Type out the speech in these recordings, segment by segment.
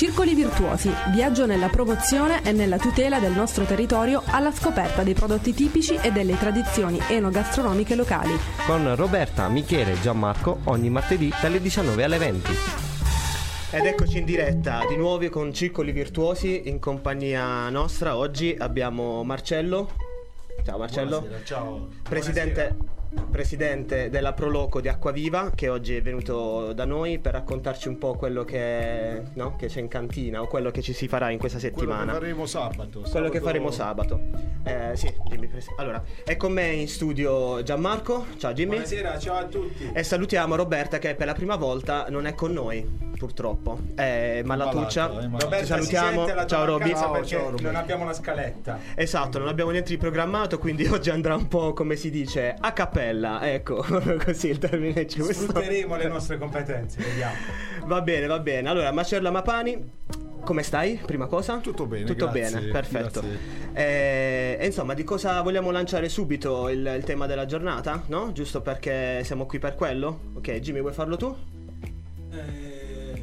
Circoli Virtuosi, viaggio nella promozione e nella tutela del nostro territorio alla scoperta dei prodotti tipici e delle tradizioni enogastronomiche locali. Con Roberta, Michele e Gianmarco ogni martedì dalle 19 alle 20. Ed eccoci in diretta di nuovo con Circoli Virtuosi in compagnia nostra. Oggi abbiamo Marcello. Ciao Marcello. Buonasera, ciao. Presidente, presidente della Proloco di Acquaviva che oggi è venuto da noi per raccontarci un po' quello che, no, che c'è in cantina o quello che ci si farà in questa Quello settimana. che faremo sabato. Quello sabato- che faremo sabato. Eh, sì, Jimmy, pres- allora, è con me in studio Gianmarco. Ciao Jimmy. Buonasera, ciao a tutti. E salutiamo Roberta che per la prima volta non è con noi, purtroppo. È malatuccia. Malata, è malata. Ti Roberta, salutiamo. Ciao Roby. Ciao, ciao, non abbiamo la scaletta. Esatto, non abbiamo niente di programmato, quindi oggi andrà un po' come si dice a cappella, ecco, così il termine giusto. Sfrutteremo le nostre competenze, vediamo. Va bene, va bene. Allora, Macerla Mapani, come stai? Prima cosa? Tutto bene, Tutto grazie, bene, perfetto. Eh, E, insomma, di cosa vogliamo lanciare subito il, il tema della giornata? No? Giusto perché siamo qui per quello? Ok, Jimmy, vuoi farlo tu? Eh,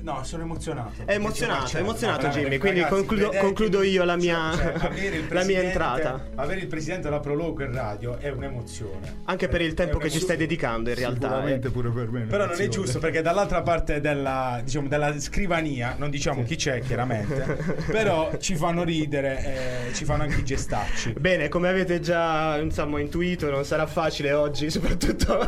no, sono emozionato. È emozionato, è emozionato veramente, Jimmy, quindi ragazzi, concludo, vedete- concludo io la mia, cioè, avere il la mia presidente- entrata. Avere il presidente della Proloco in radio è un'emozione. Anche per il tempo che ci stai dedicando in realtà. Sicuramente eh. pure per me. Però non è giusto perché dall'altra parte della, diciamo, della scrivania, non diciamo chi c'è chiaramente, però ci fanno ridere, eh, ci fanno anche i gestacci. Bene, come avete già insomma, intuito, non sarà facile oggi, soprattutto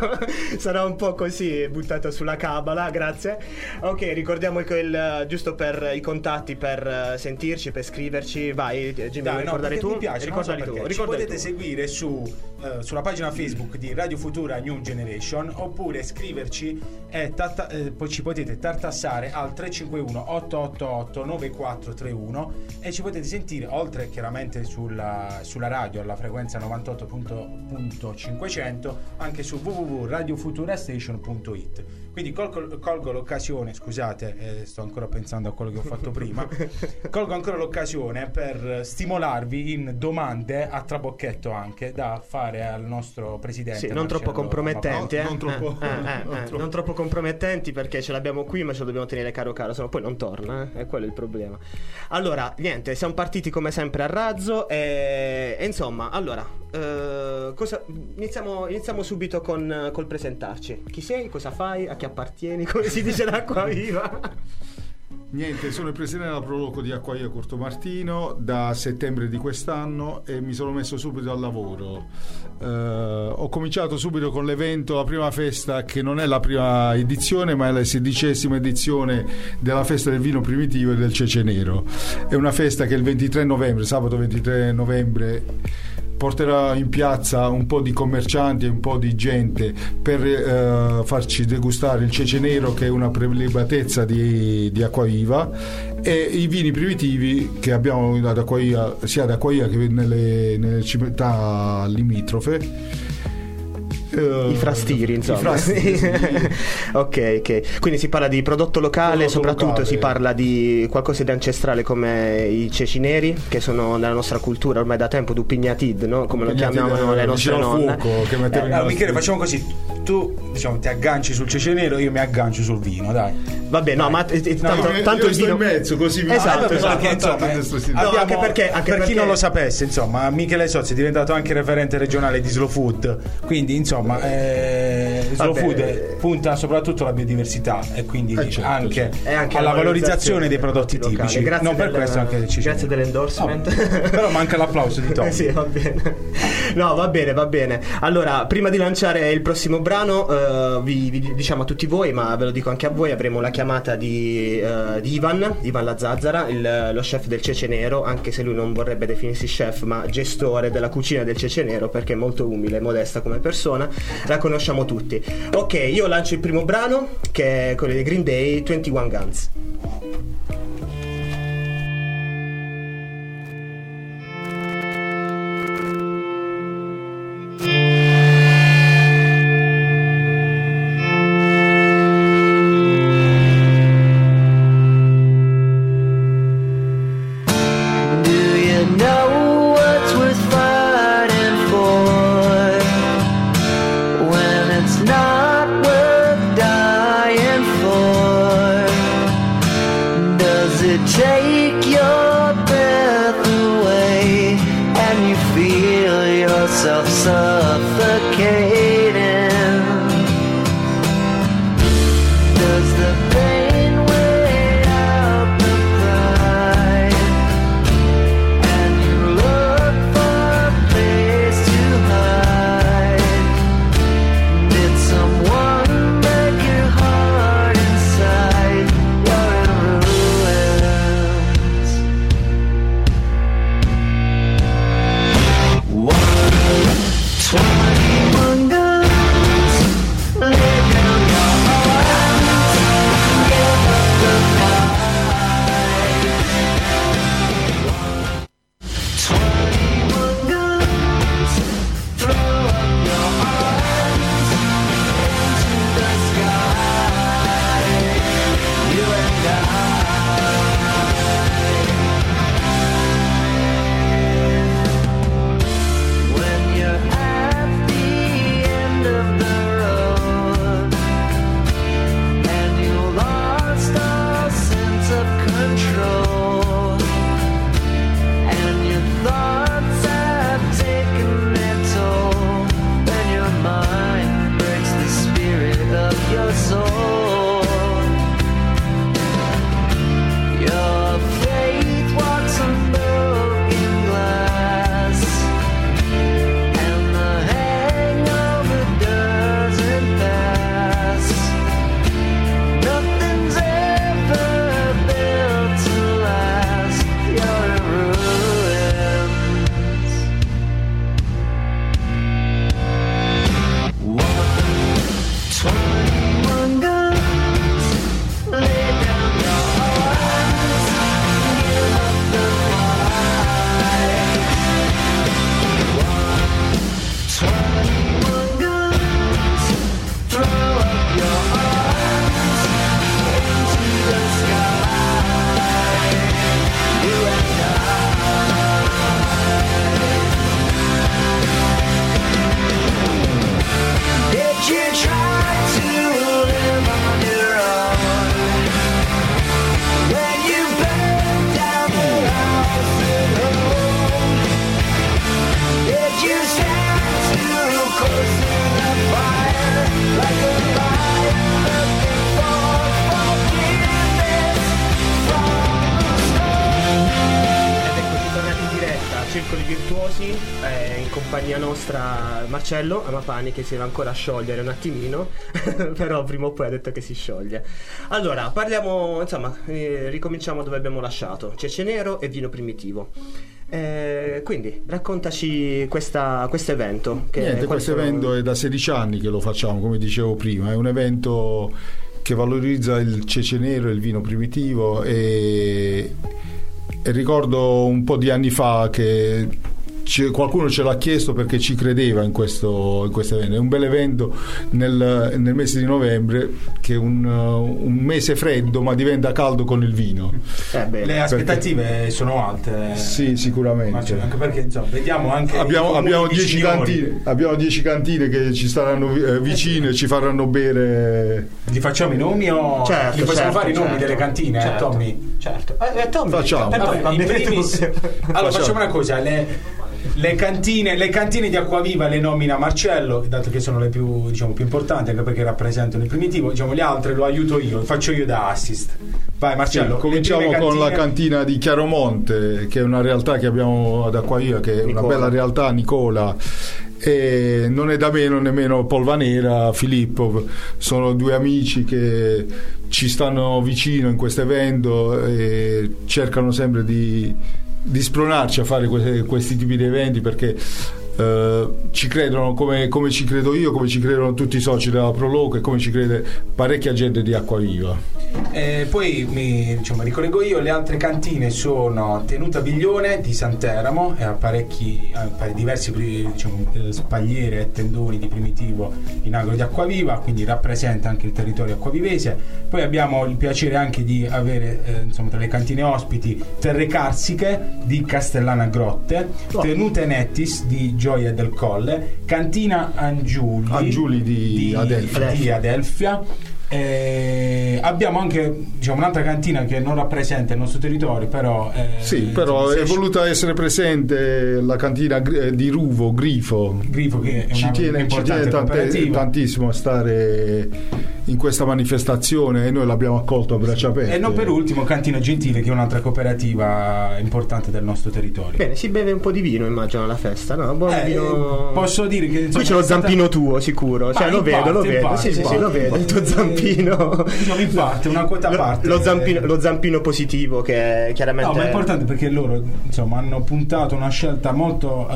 sarà un po' così buttato sulla cabala, grazie. Ok, ricordiamo che il, giusto per i contatti per eh, sentirci, per scriverci, vai Jimmy, vuoi Dai, no, ricordare tu? mi piace, non so ricordali tu. Ci ricordali potete tu. seguire su, eh, sulla pagina Facebook di Radio Futura New Generation oppure scriverci e tatta- eh, poi ci potete tartassare al 351 888 9431 e ci potete sentire oltre chiaramente sulla, sulla radio alla frequenza 98.500 anche su www.radiofuturastation.it quindi colgo, colgo l'occasione scusate eh, sto ancora pensando a quello che ho fatto prima colgo ancora l'occasione per stimolarvi in domande a trabocchetto anche da fare al nostro presidente Sì, non troppo Marcello compromettenti, No, eh? non troppo- Eh, eh, eh, non eh, troppo. non troppo compromettenti perché ce l'abbiamo qui, ma ce lo dobbiamo tenere caro caro, sennò poi non torna, eh? è quello il problema. Allora, niente, siamo partiti come sempre a razzo e, e insomma, allora, eh, cosa- iniziamo, iniziamo subito con, col presentarci. Chi sei, cosa fai, a chi appartieni, come si dice l'acqua viva? Niente, sono il presidente della Proloco di Acquaia Corto Martino da settembre di quest'anno e mi sono messo subito al lavoro. Eh, ho cominciato subito con l'evento, la prima festa che non è la prima edizione ma è la sedicesima edizione della festa del vino primitivo e del cece nero. È una festa che il 23 novembre, sabato 23 novembre porterà in piazza un po' di commercianti e un po' di gente per eh, farci degustare il cece nero che è una prelibatezza di, di Acquaviva e i vini primitivi che abbiamo ad Acquaviva, sia ad Acquaviva che nelle, nelle città limitrofe Eh, I frastiri, insomma. i frastiri, ok, ok. Quindi si parla di prodotto locale, Prodotto soprattutto locale. si parla di qualcosa di ancestrale come i ceci neri, che sono nella nostra cultura ormai da tempo, dupignatid, no? Come lo chiamavano le nostre vicino al nonne. fuoco, che Eh, allora, nostri- Michele facciamo così tu diciamo ti agganci sul cece nero io mi aggancio sul vino dai Vabbè, no, ma eh, eh, tanto, io- tanto io il vino in mezzo, così mi- Esatto, esatto. perché, insomma, a destra a sinistra. No, abbiamo- anche perché- anche per chi perché- non lo sapesse, insomma, Michele Sozzi è diventato anche referente regionale di Slow Food. Quindi, insomma, まあ、えー。Eh, Slow Vabbè, Food eh, punta soprattutto alla biodiversità e quindi Eh, certo, anche, E anche alla la valorizzazione dei prodotti locali. tipici. Grazie non per del- questo anche ci Grazie dell'endorsement. Vabbè, però manca l'applauso di Tom. Sì, va bene. No, va bene, va bene. Allora, prima di lanciare il prossimo brano, eh, vi, vi diciamo a tutti voi, ma ve lo dico anche a voi, avremo la chiamata di, eh, di Ivan, Ivan La Zazzara, il- lo chef del Cece Nero, anche se lui non vorrebbe definirsi chef, ma gestore della cucina del Cece Nero, perché è molto umile e modesta come persona. La conosciamo tutti. Ok, io lancio il primo brano, che è quello di Green Day, 21 Guns. Nostra Marcello Amapani che si deve ancora sciogliere un attimino però prima o poi ha detto che si scioglie. Allora parliamo insomma eh, ricominciamo dove abbiamo lasciato cece nero e vino primitivo. Eh, quindi raccontaci questa- questo evento che Niente, questo sono- evento è da 16 anni che lo facciamo, come dicevo prima, è un evento che valorizza il cece nero e il vino primitivo e, e ricordo un po' di anni fa che ci- qualcuno ce l'ha chiesto perché ci credeva in questo, in questo evento. È un bel evento nel, nel mese di novembre che è un, uh, un mese freddo ma diventa caldo con il vino. Eh, bene. Le aspettative sono alte. Sì, sicuramente. Ma cioè, anche perché insomma, vediamo anche i Abbiamo, abbiamo, di 10 signori. cantine, abbiamo 10 cantine che ci staranno eh, vicine e ci faranno bere. Li facciamo i nomi o Certo, li possiamo certo, fare i nomi certo. delle cantine, eh, Certo. Tommy? certo eh, eh, Tommy, Facciamo. eh, Tommy, Allora, facciamo una cosa, le, le cantine, le cantine di Acquaviva le nomina Marcello, dato che sono le più, diciamo, più importanti, anche perché rappresentano il primitivo, diciamo, le altre lo aiuto io, faccio io da assist. Vai Marcello, Sì, cominciamo prime con la cantine- cantina di Chiaromonte, che è una realtà che abbiamo ad Acquaia, che è una Nicola. bella realtà, Nicola. E non è da meno nemmeno Polvanera, Filippo, sono due amici che ci stanno vicino in questo evento e cercano sempre di, di spronarci a fare questi, questi tipi di eventi perché eh, ci credono come, come ci credo io, come ci credono tutti i soci della Proloco e come ci crede parecchia gente di Acquaviva. Eh, poi mi, diciamo, ricollego io, le altre cantine sono Tenuta Viglione di Santeramo, e ha parecchi, pare- diversi diciamo, eh, spalliere e tendoni di primitivo in agro di Acquaviva, quindi rappresenta anche il territorio acquavivese. Poi abbiamo il piacere anche di avere eh, insomma, tra le cantine ospiti Terre Carsiche di Castellana Grotte, Tenute Nettis di Gioia del Colle, Cantina Angiuli, Angiuli di Adelfia. di Adelfia. Eh, abbiamo anche diciamo, un'altra cantina che non rappresenta il nostro territorio, però. eh, Sì, però è voluta essere presente la cantina eh, di Ruvo, Grifo. Grifo che Ci tiene, ci tiene tante- tantissimo a stare in questa manifestazione e noi l'abbiamo accolto a braccia aperte. E non per ultimo Cantina Gentile, che è un'altra cooperativa importante del nostro territorio. Bene, si beve un po' di vino, immagino, alla festa, no? Buon Eh, vino. posso dire che insomma, Qui c'è lo è stata- zampino tuo, sicuro. Cioè, lo vedo, lo parte, in vedo. parte, sì, sì, in sì, lo parte, vedo. Il tuo parte. zampino. Diciamo, in parte, una quota a Lo- parte. Lo, zampino, lo zampino positivo che chiaramente. No, ma è importante perché loro insomma, hanno puntato una scelta molto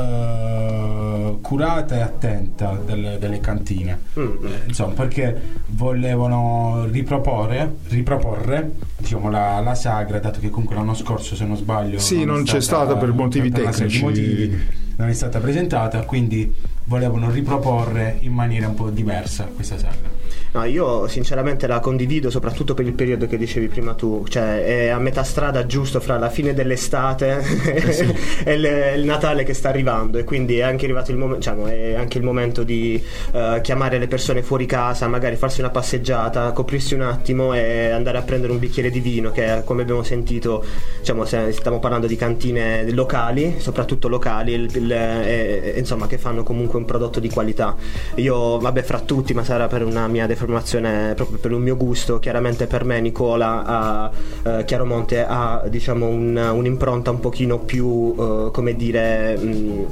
eh, curata e attenta delle, delle cantine. Mm, mm. Eh, insomma, perché volevano riproporre, riproporre diciamo, la, la sagra, dato che comunque l'anno scorso, se non sbaglio, Sì, non c'è stata per motivi di tecnici. motivi, non è stata presentata, quindi volevano riproporre in maniera un po' diversa questa sagra. No, io sinceramente la condivido soprattutto per il periodo che dicevi prima tu, cioè è a metà strada giusto fra la fine dell'estate e il, il Natale che sta arrivando. E quindi è anche arrivato il momento, diciamo, è anche il momento di eh, chiamare le persone fuori casa, magari farsi una passeggiata, coprirsi un attimo e andare a prendere un bicchiere di vino che come abbiamo sentito, diciamo, stiamo parlando di cantine locali, soprattutto locali, il- il- e- e- insomma che fanno comunque un prodotto di qualità. Io, vabbè, fra tutti, ma sarà per una mia deformazione, proprio per un mio gusto, chiaramente per me Nicola a eh, Chiaromonte ha diciamo un- un'impronta un pochino più, eh, come dire, mh,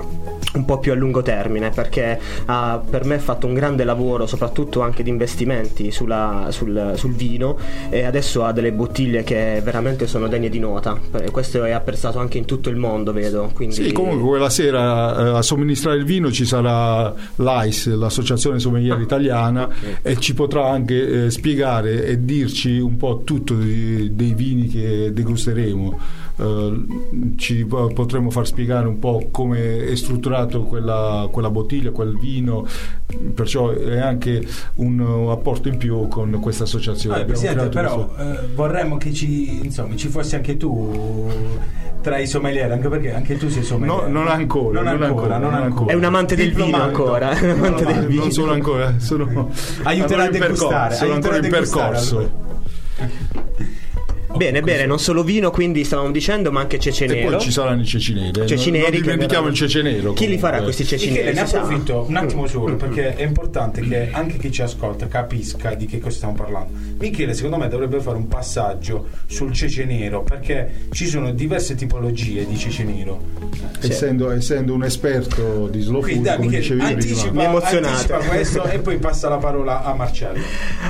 un po' più a lungo termine, perché ha per me fatto un grande lavoro, soprattutto anche di investimenti sulla- sul, sul vino e adesso ha delle bottiglie che veramente sono degne di nota. Eh, Questo è apprezzato anche in tutto il mondo, vedo. Quindi... Sì, comunque quella sera eh, a somministrare il vino ci sarà l'AIS, l'Associazione Sommelier Italiana, e ci potrà anche eh, spiegare e dirci un po' tutto di- dei vini che degusteremo. Eh, ci po- potremo far spiegare un po' come è strutturato quella, quella bottiglia, quel vino, perciò è anche un apporto in più con questa associazione. Abbiamo Presidente, però questo- eh, vorremmo che ci, insomma, ci fossi anche tu tra i sommelier, anche perché anche tu sei sommelier. No, non ancora, non non ancora, ancora, non non ancora. È un amante del vino ancora. è un amante del Non vino. sono ancora, sono Aiuterà a degustare, percorso, sono ancora in percorso. allora. Bene, bene, non solo vino, quindi stavamo dicendo, ma anche cece E nero. poi ci saranno i ceci neri. Ceci non, neri non che dimentichiamo il cece nero. Chi li farà questi ceci neri? ne approfitto un attimo Mm, solo mm, perché è importante che anche chi ci ascolta capisca di che cosa stiamo parlando. Michele, secondo me, dovrebbe fare un passaggio sul cece nero perché ci sono diverse tipologie di cece nero. Essendo, essendo un esperto di slow food, dai, come dicevi prima. anticipa, Mi emozionato. questo e poi passa la parola a Marcello.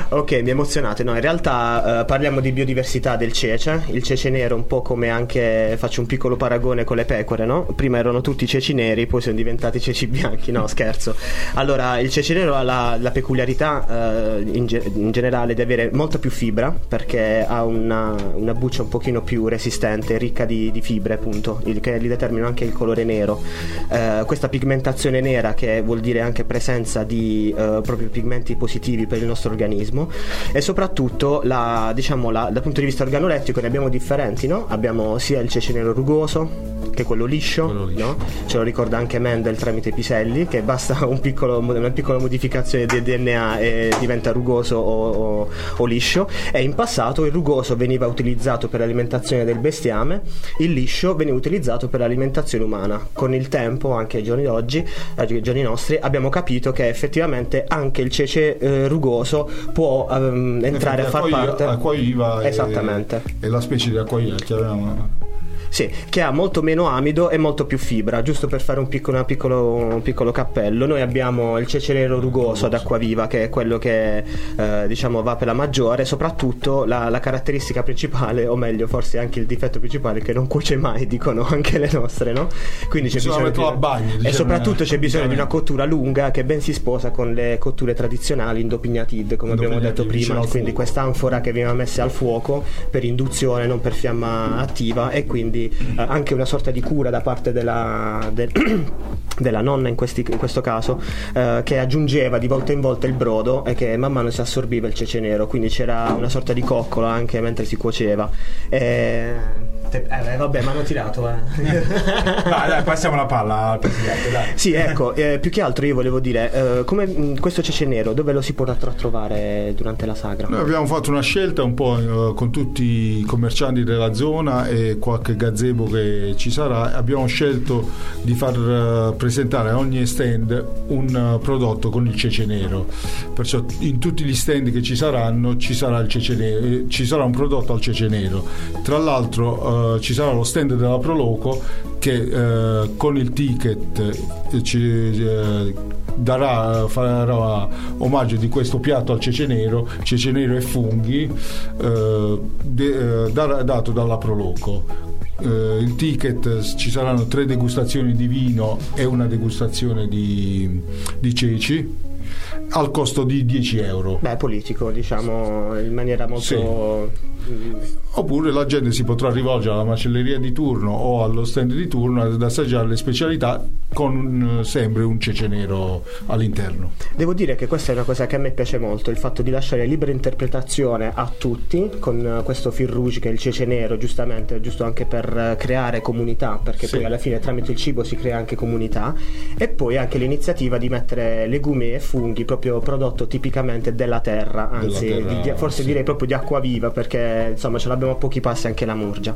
Ok, mi emozionate. No, in realtà eh, parliamo di biodiversità del cece. Il cece nero, un po' come anche faccio un piccolo paragone con le pecore, no? Prima erano tutti ceci neri, poi sono diventati ceci bianchi. No, scherzo. Allora, il cece nero ha la, la peculiarità eh, in, ge- in generale di avere molta più fibra perché ha una, una buccia un pochino più resistente, ricca di, di fibre, appunto, il, che gli determina anche il colore nero. Eh, questa pigmentazione nera, che vuol dire anche presenza di eh, proprio pigmenti positivi per il nostro organismo, e soprattutto la, diciamo, la- dal punto di vista organolettico ne abbiamo differenti, no? Abbiamo sia il cece nero rugoso che quello liscio, Quello liscio. no? ce lo ricorda anche Mendel tramite i piselli, che basta un piccolo- una piccola modificazione del DNA e diventa rugoso o, o- o liscio. E in passato il rugoso veniva utilizzato per l'alimentazione del bestiame, il liscio veniva utilizzato per l'alimentazione umana. Con il tempo, anche ai giorni d'oggi, ai giorni nostri, abbiamo capito che effettivamente anche il cece eh, rugoso può ehm, entrare a far parte. acqua viva è- Esattamente. È la specie di acqua viva che avevamo Sì, che ha molto meno amido e molto più fibra, giusto per fare un piccolo, piccolo, un piccolo cappello. Noi abbiamo il cece nero rugoso ad acqua viva, che è quello che eh, diciamo va per la maggiore. Soprattutto la, la caratteristica principale, o meglio, forse anche il difetto principale, che non cuoce mai, dicono anche le nostre, no? Quindi c'è bisogno. a bagno, e diciamo, soprattutto c'è bisogno di una cottura lunga che ben si sposa con le cotture tradizionali in doppinated, come abbiamo detto prima. Quindi quest'anfora che veniva messa al fuoco per induzione, non per fiamma attiva, e quindi eh, anche una sorta di cura da parte della, del- della nonna in, questi- in questo caso, eh, che aggiungeva di volta in volta il brodo e che man mano si assorbiva il cece nero, quindi c'era una sorta di coccola anche mentre si cuoceva. E eh, beh, vabbè, mi hanno tirato, eh. Dai, dai, passiamo la palla al presidente, dai. Sì, ecco, eh, più che altro io volevo dire, eh, come mh, questo cece nero, dove lo si potrà trovare durante la sagra? Noi abbiamo fatto una scelta un po' eh, con tutti i commercianti della zona e qualche gazebo che ci sarà. Abbiamo scelto di far eh, presentare a ogni stand un eh, prodotto con il cece nero. Perciò in tutti gli stand che ci saranno ci sarà, nero, eh, ci sarà un prodotto al cece nero. Tra l'altro eh, ci sarà lo stand della Proloco che eh, con il ticket eh, ci darà, farà omaggio di questo piatto al cece nero, cece nero e funghi, eh, de- eh, dato dalla Proloco. Eh, il ticket ci saranno tre degustazioni di vino e una degustazione di, di ceci al costo di 10 euro. Beh, politico, diciamo, in maniera molto... mh, Oppure la gente si potrà rivolgere alla macelleria di turno o allo stand di turno ad assaggiare le specialità con sempre un cece nero all'interno. Devo dire che questa è una cosa che a me piace molto, il fatto di lasciare libera interpretazione a tutti con eh, questo fil rouge che è il cece nero, giustamente, giusto anche per eh, creare comunità, perché Sì. poi alla fine tramite il cibo si crea anche comunità, e poi anche l'iniziativa di mettere legumi e funghi, proprio prodotto tipicamente della terra, anzi Della terra, di- forse sì. direi proprio di acqua viva, perché insomma ce l'abbiamo a pochi passi anche la Murgia.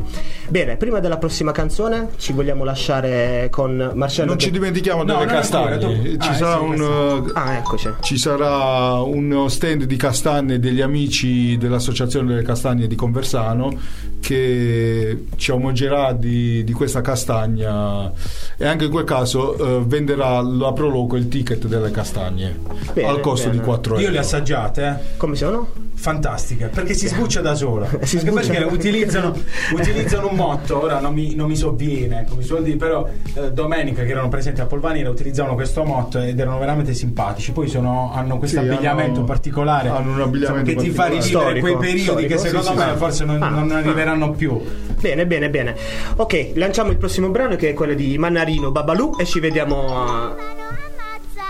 Bene, prima della prossima canzone ci vogliamo lasciare con Marcello... Non che- ci dimentichiamo No, delle castagne. dopo. Ci Ah, sarà sì, un castagne. eh, Ah, eccoci. Ci sarà uno stand di castagne degli amici dell'Associazione delle Castagne di Conversano che ci omaggerà di, di questa castagna e anche in quel caso eh, venderà la Proloco il ticket delle castagne Bene, al costo bene. di 4 euro. Io le ho assaggiate, eh. Come sono? Fantastiche perché si sbuccia da sola Si sbuccia. perché utilizzano, utilizzano un motto ora non mi, non mi sovviene come si vuol dire però eh, domenica che erano presenti a Polvanera utilizzavano questo motto ed erano veramente simpatici poi sono, hanno questo Sì, abbigliamento hanno- particolare hanno un abbigliamento che ti fa rivivere Storico, quei periodi che storico, secondo sì, me sì, forse non, Ah, non ah. arriveranno più Bene, bene, bene. Ok, lanciamo il prossimo brano che è quello di Mannarino Babalù e ci vediamo a...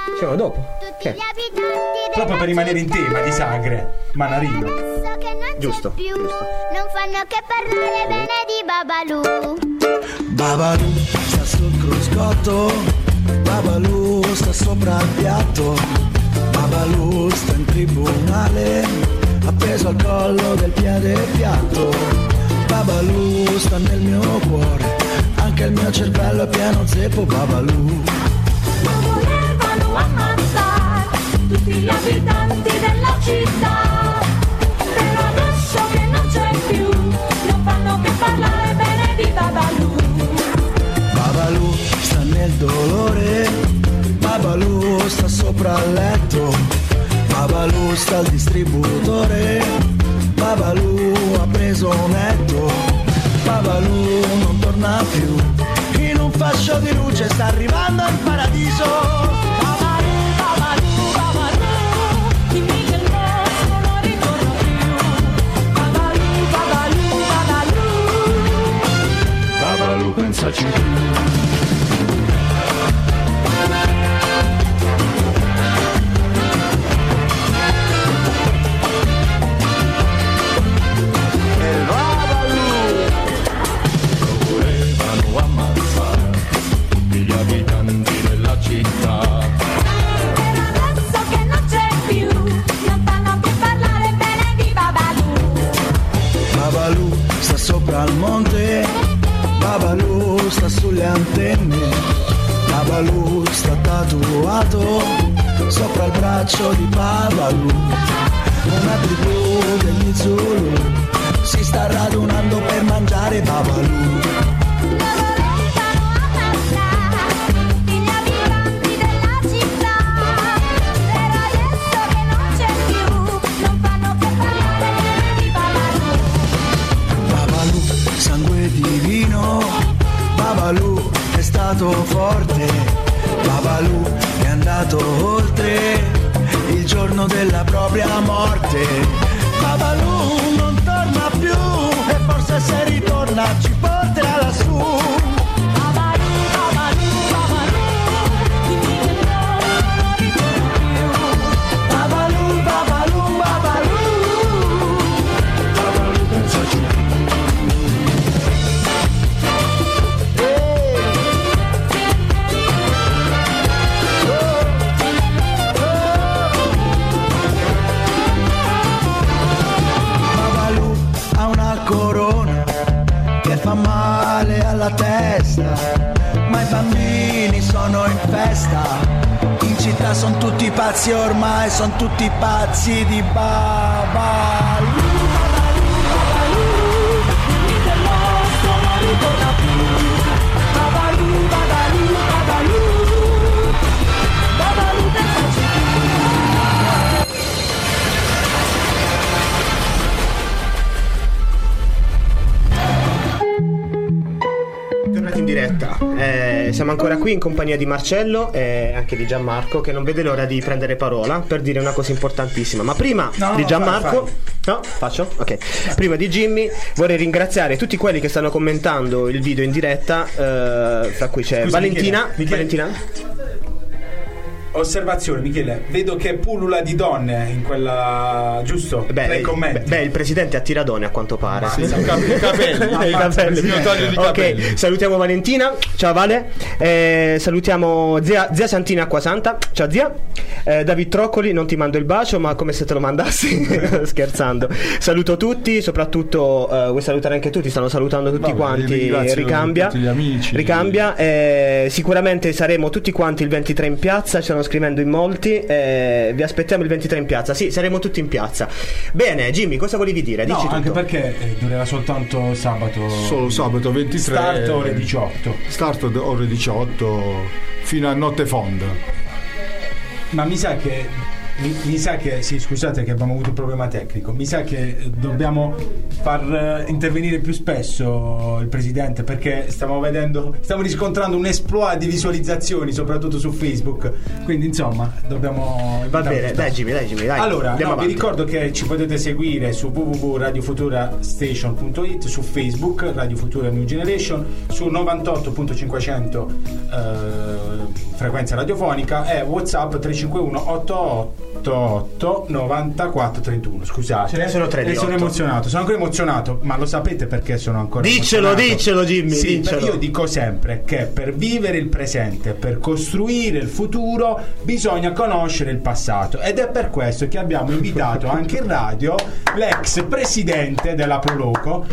Ci vediamo dopo. Che? gli abitanti proprio per rimanere in tema di sagre Manarino adesso che non Giusto, c'è più, giusto. non fanno che parlare bene di Babalù. Babalù sta sul cruscotto, Babalù sta sopra il piatto, Babalù sta in tribunale, appeso al collo del piede piatto, Babalù sta nel mio cuore, anche il mio cervello è pieno zeppo, Babalù. Lo volevano ammazzare tutti gli abitanti della città. Però adesso che non c'è più, non fanno che parlare bene di Babalù. Babalù sta nel dolore, Babalù sta sopra il letto, Babalù sta al distributore, Babalù ha preso un netto, pazzi ormai, sono tutti pazzi di Babalu. Diretta, Eh, siamo ancora qui in compagnia di Marcello e anche di Gianmarco che non vede l'ora di prendere parola per dire una cosa importantissima. Ma prima No, di Gianmarco, fai, no, faccio? Ok. Prima di Jimmy vorrei ringraziare tutti quelli che stanno commentando il video in diretta, eh, fra cui c'è Scusa, Valentina. Michele, Michele. Valentina? Osservazione, Michele, vedo che pullula di donne in quella. giusto? Beh, beh, commenti. beh, il presidente ha tiradone a quanto pare. Sì, I cap- i capelli. I capelli. Il taglio di ok, capelli. salutiamo Valentina. Ciao Vale. Eh, salutiamo zia, zia Santina Acquasanta. Ciao zia. Eh, David Troccoli, non ti mando il bacio, ma come se te lo mandassi. Scherzando. Saluto tutti, soprattutto eh, vuoi salutare anche tu, ti stanno salutando tutti Vabbè, quanti. Ricambia. tutti gli amici. Ricambia. Eh, sicuramente saremo tutti quanti il 23 in piazza, ci stanno scrivendo in molti. Eh, vi aspettiamo il 23 in piazza. Sì, saremo tutti in piazza. Bene, Jimmy, cosa volevi dire? No, Dici anche tutto. perché eh, durerà soltanto sabato. Solo sabato 23. Start ore 18. Start ore 18 fino a notte fonda. Ma mi sa che. Mi, mi sa che, sì, scusate che abbiamo avuto un problema tecnico. Mi sa che dobbiamo far eh, intervenire più spesso il presidente perché stiamo vedendo, stiamo riscontrando un esploit di visualizzazioni, soprattutto su Facebook. Quindi, insomma, dobbiamo. Va bene, dai. Jimmy, dai Jimmy, dai. Allora, no, vi ricordo che ci potete seguire su www.radiofuturastation.it, su Facebook Radio Futura New Generation, su 98.500 eh, frequenza radiofonica e WhatsApp 351 888 94 31. Scusate, ne sono tre di E sono emozionato, sono ancora emozionato, ma lo sapete perché sono ancora Diccelo, emozionato? diccelo, Jimmy, Sì, diccelo. io dico sempre che per vivere il presente, per costruire il futuro, bisogna conoscere il passato ed è per questo che abbiamo invitato anche in radio l'ex presidente della Proloco,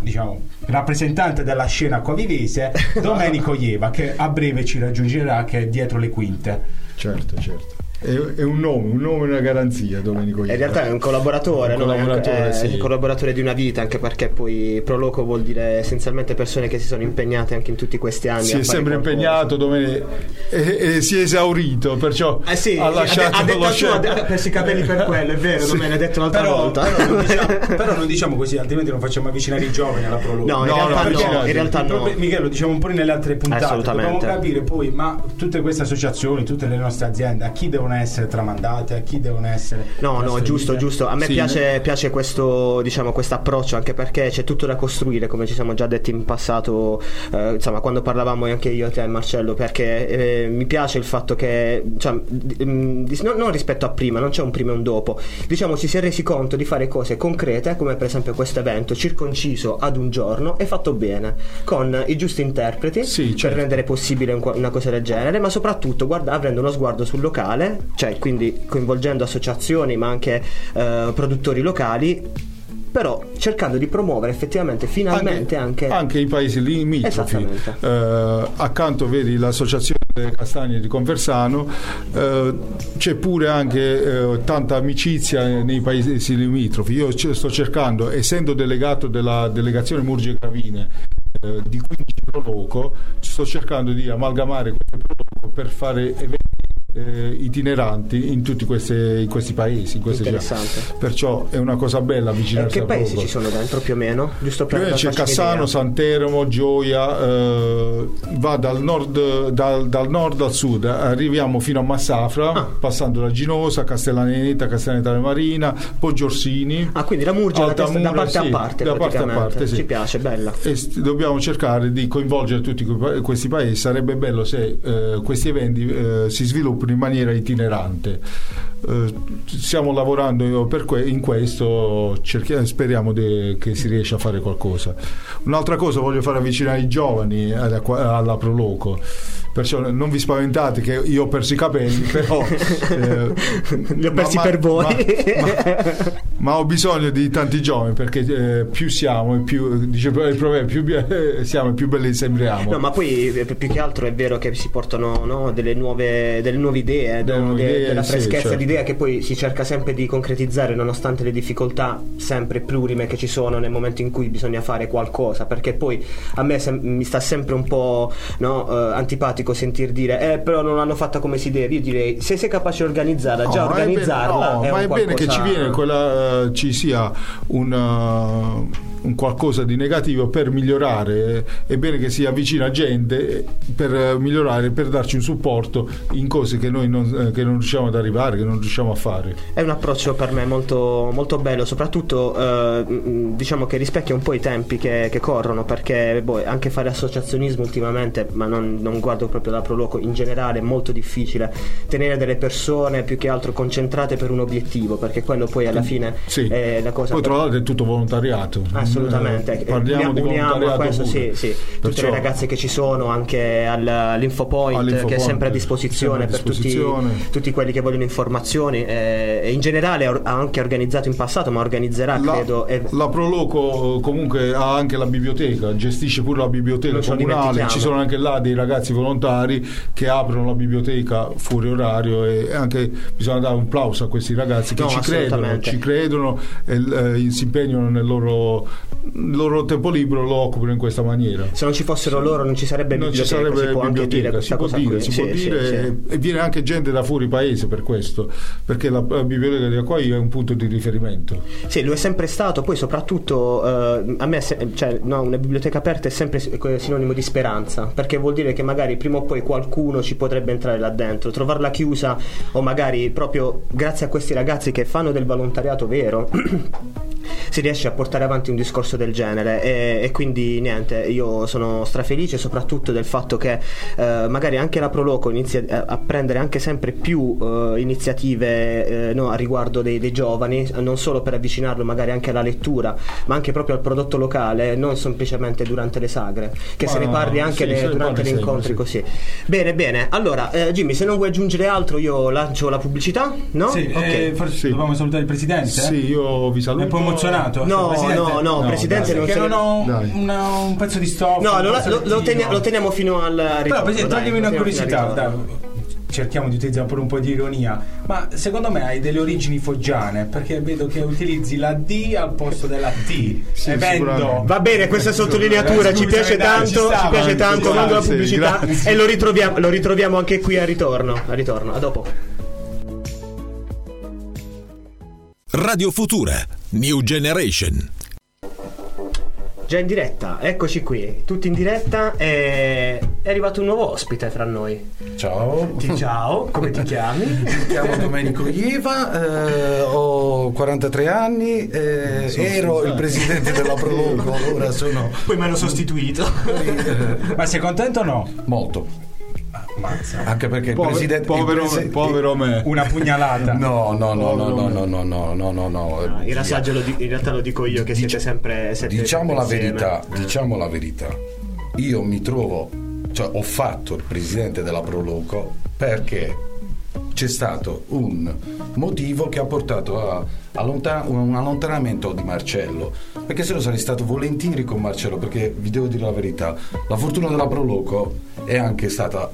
diciamo rappresentante della scena acquavivese, Domenico Ieva, che a breve ci raggiungerà che è dietro le quinte. Certo, certo. È, è un nome, un nome e una garanzia, Domenico In realtà è un collaboratore, Un no? È collaboratore, è sì. il collaboratore di una vita, anche perché poi Proloco vuol dire essenzialmente persone che si sono impegnate anche in tutti questi anni. Si a è sempre qualcosa. impegnato, Domenico, e, e si è esaurito, perciò Eh sì, ha lasciato ha, de- ha detto suo, scena. ha perso i capelli per quello, è vero, non me l'ha detto l'altra Però, volta. però non diciamo, però non diciamo così, altrimenti non facciamo avvicinare i giovani alla Proloco. No, in No, realtà no, no, in realtà no. Michele, lo diciamo un po' nelle altre puntate. Assolutamente. Dobbiamo capire poi, ma tutte queste associazioni, tutte le nostre aziende, a chi devono essere tramandate, a chi devono essere. No, no, giusto, giusto. A me Sì. piace, piace questo, diciamo, questo approccio anche perché c'è tutto da costruire, come ci siamo già detti in passato, eh, insomma, quando parlavamo anche io e te, Marcello, perché eh, mi piace il fatto che, cioè, d- mm, di- no- non rispetto a prima, non c'è un prima e un dopo, diciamo, ci si è resi conto di fare cose concrete, come per esempio questo evento, circonciso ad un giorno e fatto bene, con i giusti interpreti Sì, per certo. rendere possibile una cosa del genere, ma soprattutto guarda, avendo uno sguardo sul locale, cioè quindi coinvolgendo associazioni ma anche eh, produttori locali, però cercando di promuovere effettivamente finalmente anche, anche i paesi limitrofi. Eh, accanto vedi l'associazione delle castagne di Conversano, eh, c'è pure anche eh, tanta amicizia nei paesi limitrofi. Io ce- sto cercando, essendo delegato della delegazione Murge Gravine eh, di 15 Proloco, sto cercando di amalgamare queste Proloco per fare eventi eh, itineranti in tutti queste- in questi paesi, in queste città. Interessante. Perciò è una cosa bella avvicinarsi che a paesi ci sono dentro più o meno? Giusto per, per c'è Cassano, un'idea. Santeramo, Gioia, eh, va dal nord, dal, dal nord al sud, arriviamo fino a Massafra, Ah. passando da Ginosa, Castellaneta, Castellaneta Marina, Poggiorsini. Ah, quindi la Murgia da, testa- da Altamura, parte sì, a parte da parte a parte, sì. Ci piace, bella. E dobbiamo cercare di coinvolgere tutti questi paesi. Sarebbe bello se eh, questi eventi eh, si sviluppano in maniera itinerante. Eh, stiamo lavorando per que- in questo, cerchiamo- speriamo de- che si riesca a fare qualcosa. Un'altra cosa voglio fare avvicinare i giovani alla, alla Proloco. perciò non vi spaventate che io ho perso i capelli, però eh, Li ho persi ma- per voi. Ma, ma- ma ho bisogno di tanti giovani perché eh, più siamo e più dice il proverbio, più be- siamo e più belli sembriamo. No, ma poi eh, più che altro è vero che si portano no, delle, nuove, delle nuove idee, Delle nuove de- idee, della sì, freschezza certo. di idea che poi si cerca sempre di concretizzare nonostante le difficoltà sempre plurime che ci sono nel momento in cui bisogna fare qualcosa. Perché poi a me sem- mi sta sempre un po' no, eh, antipatico sentir dire eh però non l'hanno fatta come si deve. Io direi se sei capace di organizzarla, già No, ma è bene- organizzarla no, è ma è bene che ci, qualcosa- viene quella, eh, ci sia un, uh, un qualcosa di negativo per migliorare. È bene che si avvicina gente per migliorare, per darci un supporto in cose che noi non, eh, che non riusciamo ad arrivare, che non riusciamo a fare. È un approccio per me molto, molto bello, soprattutto eh, diciamo che rispecchia un po' i tempi che, che corrono, perché boh, anche fare associazionismo ultimamente, ma non, non guardo proprio la Proloco, in generale è molto difficile tenere delle persone più che altro concentrate per un obiettivo, perché quello poi alla fine Sì. è la cosa... Poi tra l'altro è tutto volontariato. Assolutamente, Eh, parliamo di uniamo a questo, sì, sì. tutte Perciò- le ragazze che ci sono anche al- all'infopoint, All'infopoint, che è sempre a disposizione sempre a per tutti, disposizione. tutti quelli che vogliono informazioni eh, e in generale ha anche organizzato in passato ma organizzerà La, credo e- la Proloco comunque ha anche la biblioteca, gestisce pure la biblioteca comunale, ci sono anche là dei ragazzi volontari che aprono la biblioteca fuori orario e anche bisogna dare un plauso a questi ragazzi che No, ci credono, ci credono e eh, si impegnano nel loro, il loro tempo libero, lo occupano in questa maniera. se non ci fossero loro non ci sarebbe Non ci biblioteca, sarebbe si può anche dire questa si può cosa dire, qui. si Sì, può sì, dire sì. e- viene anche gente da fuori paese per questo, perché la, la biblioteca di Acquai è un punto di riferimento. Sì, lo è sempre stato, poi soprattutto eh, a me se- cioè, no, una biblioteca aperta è sempre sinonimo di speranza, perché vuol dire che magari prima o poi qualcuno ci potrebbe entrare là dentro, trovarla chiusa o magari proprio grazie a questi ragazzi che fanno del volontariato vero. Si riesce a portare avanti un discorso del genere e, e quindi niente, io sono strafelice soprattutto del fatto che eh, magari anche la Proloco inizia a, a prendere anche sempre più eh, iniziative eh, no, a riguardo dei, dei giovani, non solo per avvicinarlo magari anche alla lettura, ma anche proprio al prodotto locale, non semplicemente durante le sagre, che Ma se ne parli anche sì, le- se durante gli incontri sempre, così. Bene, bene. Allora, eh, Jimmy, se non vuoi aggiungere altro, io lancio la pubblicità, no? Sì, Ok. eh, forse Sì. dobbiamo salutare il presidente? Sì, io vi È saluto. un po' emozionato? No, no, no, No, presidente dai. non non ho Dai. una- un pezzo di stoffa. No, un lo, lo- lo tenia- lo teniamo fino al ritorno. Però, Presidente, toglimi una curiosità. dai. Cerchiamo di utilizzare pure un po' di ironia. Ma secondo me hai delle origini foggiane. Perché vedo che utilizzi la D al posto della T. Sì. Va bene, questa sottolineatura ci piace tanto, ci piace tanto, mando la pubblicità grazie. e lo ritroviamo, lo ritroviamo anche qui al ritorno. Al ritorno, a dopo. Radio Futura, New Generation. Già in diretta, eccoci qui, tutti in diretta e è arrivato un nuovo ospite tra noi. Ciao, Ti- Ciao, come ti chiami? mi chiamo Domenico Ieva, eh, ho 43 anni, eh, ero il presidente della Proloco, ora sono Poi mi hanno sostituito. eh, Ma sei contento o no? molto. Ammazza. Anche perché il Povero, presidente... il povero, presi- povero me. Una pugnalata. No, no, no, no, no, no, no, no, no, no, no. In realtà, lo di- in realtà lo dico io che siete Dici- sempre siete Diciamo la insieme. verità, diciamo la verità. Io mi trovo, cioè ho fatto il presidente della Proloco perché c'è stato un motivo che ha portato a, allontan- un allontanamento di Marcello. Perché se no sarei stato volentieri con Marcello, perché vi devo dire la verità, la fortuna della Proloco è anche stata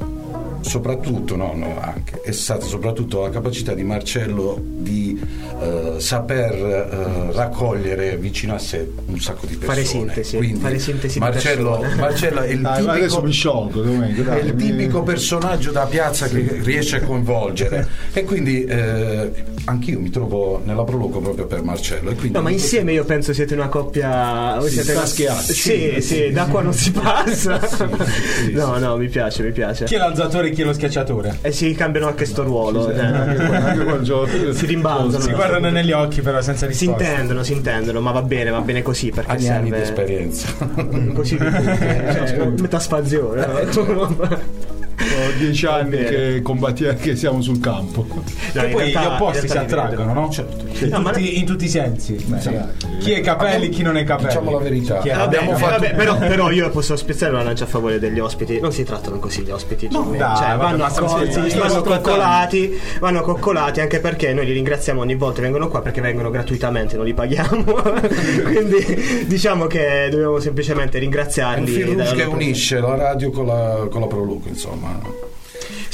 soprattutto, no, no, anche, è stata soprattutto la capacità di Marcello di eh, saper eh, raccogliere vicino a sé un sacco di persone. Fare sintesi, Quindi fare sintesi Marcello. Marcello è il Dai, ma adesso tipico mi sciolgo, Domenico. è dai, il mi- tipico personaggio da piazza che riesce a coinvolgere e quindi eh, anch'io mi trovo nella proloco proprio per Marcello e quindi No, ma insieme io penso siete una coppia. voi Sì, siete una... staschiati. Sì, sì, da qua non si passa. no, no, mi piace, mi piace. Chi è l'alzatore e chi è lo schiacciatore? E si cambiano anche sto ruolo. eh. anche qua- anche qua gio- Si rimbalzano. Si guardano negli occhi, però senza Si risposta. intendono, si intendono, ma va bene, va bene così perché anni e anni di serve esperienza così di tutti, cioè, metà spazione. Dieci anni che combattiamo, che siamo sul campo. No, e in poi realtà- gli opposti in si attraggono, no? In, No, ma- tutti, in tutti i sensi. Chi è capelli, chi non è capelli. Diciamo la verità. Chi è Vabbè, Abbiamo fatto- vabbè, però, però io posso spezzare una lancia a favore degli ospiti. Non si trattano così gli ospiti. Dai, cioè, vabbè, vanno scherzando, vanno coccolati, vanno coccolati anche perché noi li ringraziamo ogni volta che vengono qua perché vengono gratuitamente, non li paghiamo. Quindi diciamo che dobbiamo semplicemente È un ringraziarli. rouge della che unisce la radio con la, con la Proloco, insomma. Uh,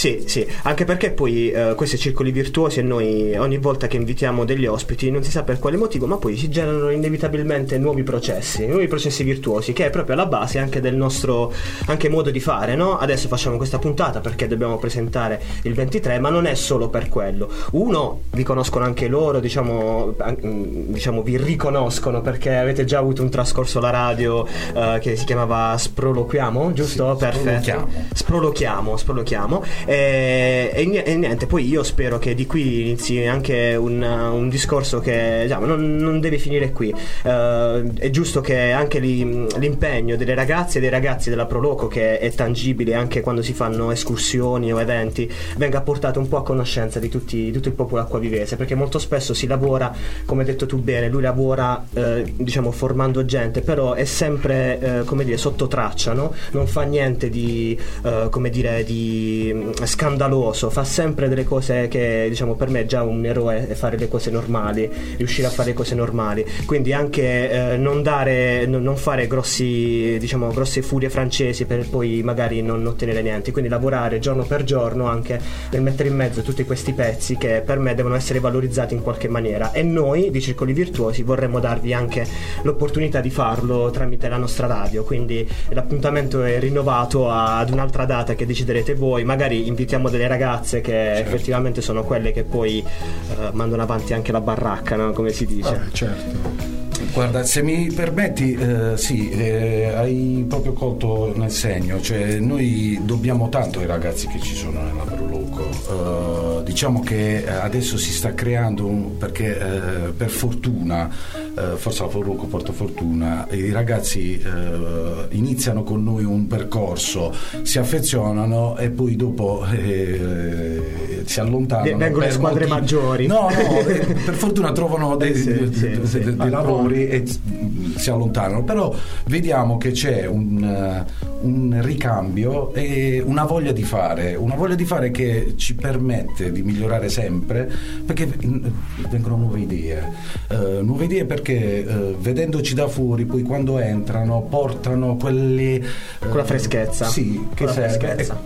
Sì, sì, anche perché poi eh, questi circoli virtuosi e noi ogni volta che invitiamo degli ospiti, non si sa per quale motivo, ma poi si generano inevitabilmente nuovi processi, nuovi processi virtuosi, che è proprio alla base anche del nostro anche modo di fare, no? Adesso facciamo questa puntata perché dobbiamo presentare il 23, ma non è solo per quello. Uno, vi conoscono anche loro, diciamo, diciamo vi riconoscono perché avete già avuto un trascorso alla radio eh, che si chiamava Sproloquiamo, giusto? Perfetto. sprolochiamo. Sprolochiamo, sprolochiamo. E, e ni- e niente, poi io spero che di qui inizi anche un, un discorso che diciamo, non, non deve finire qui. Eh, è giusto che anche l'i- l'impegno delle ragazze e dei ragazzi della Proloco, che è tangibile anche quando si fanno escursioni o eventi, venga portato un po' a conoscenza di, tutti, di tutto il popolo acquavivese, perché molto spesso si lavora, come hai detto tu bene, lui lavora eh, diciamo formando gente, però è sempre eh, come dire sotto traccia, no? non fa niente di, eh, come dire, di scandaloso, fa sempre delle cose che diciamo per me è già un eroe fare le cose normali, riuscire a fare le cose normali, quindi anche eh, non dare, non non fare grossi, diciamo, grosse furie francesi per poi magari non ottenere niente, quindi lavorare giorno per giorno anche nel mettere in mezzo tutti questi pezzi che per me devono essere valorizzati in qualche maniera. E noi di Circoli Virtuosi vorremmo darvi anche l'opportunità di farlo tramite la nostra radio, quindi l'appuntamento è rinnovato ad un'altra data che deciderete voi, magari invitiamo delle ragazze che effettivamente sono quelle che poi eh, mandano avanti anche la baracca, no? come si dice. Eh, certo. Guarda, se mi permetti, eh, sì, eh, hai proprio colto nel segno, cioè noi dobbiamo tanto ai ragazzi che ci sono nella Proloco. Eh, diciamo che adesso si sta creando, un- perché eh, per fortuna, eh, forse la Proloco porta fortuna, i ragazzi eh, iniziano con noi un percorso, si affezionano e poi dopo eh, si allontanano. Vengono le squadre motivi- maggiori. No, no, eh, per fortuna trovano dei, Eh sì, dei- sì, dei- sì. dei- dei lavori e si allontanano, però vediamo che c'è un, eh, un ricambio e una voglia di fare, una voglia di fare che ci permette di migliorare sempre perché mm, vengono nuove idee, Eh, nuove idee perché eh, vedendoci da fuori poi quando entrano portano quelli... eh, Quella freschezza. Sì, che serve freschezza.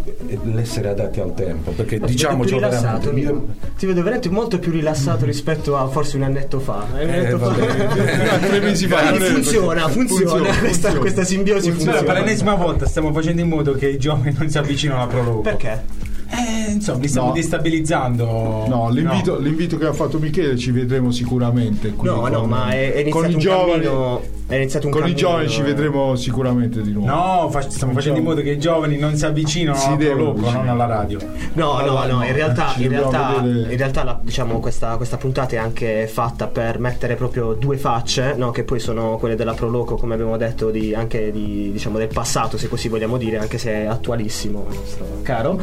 l'essere adatti al tempo, perché Ma ti vedo veramente... io- ti vedo veramente molto più rilassato rispetto a forse un annetto fa. Un Eh, annetto fa. vabbè. Tre mesi fa, è- funziona, funziona, funziona, questa, funziona. questa simbiosi Scusa, funziona. per l'ennesima volta stiamo facendo in modo che i giovani non si avvicinino alla Proloco. Perché? Eh, insomma, li stiamo No. destabilizzando. No, l'invito, l'invito che ha fatto Michele ci vedremo sicuramente. qui No, no, con- ma è, è iniziato con i un giovani, cammino. È iniziato un con i cammino- giovani ci vedremo sicuramente di nuovo. No, fa- stiamo facendo in modo che i giovani non si avvicinino Si alla devono Proloco, non alla radio. No, no, Allora, no, no, in realtà, in realtà, in realtà la- diciamo, questa, questa puntata è anche fatta per mettere proprio due facce, no, che poi sono quelle della Proloco, come abbiamo detto, di- anche di, diciamo, del passato, se così vogliamo dire, anche se è attualissimo, il nostro caro.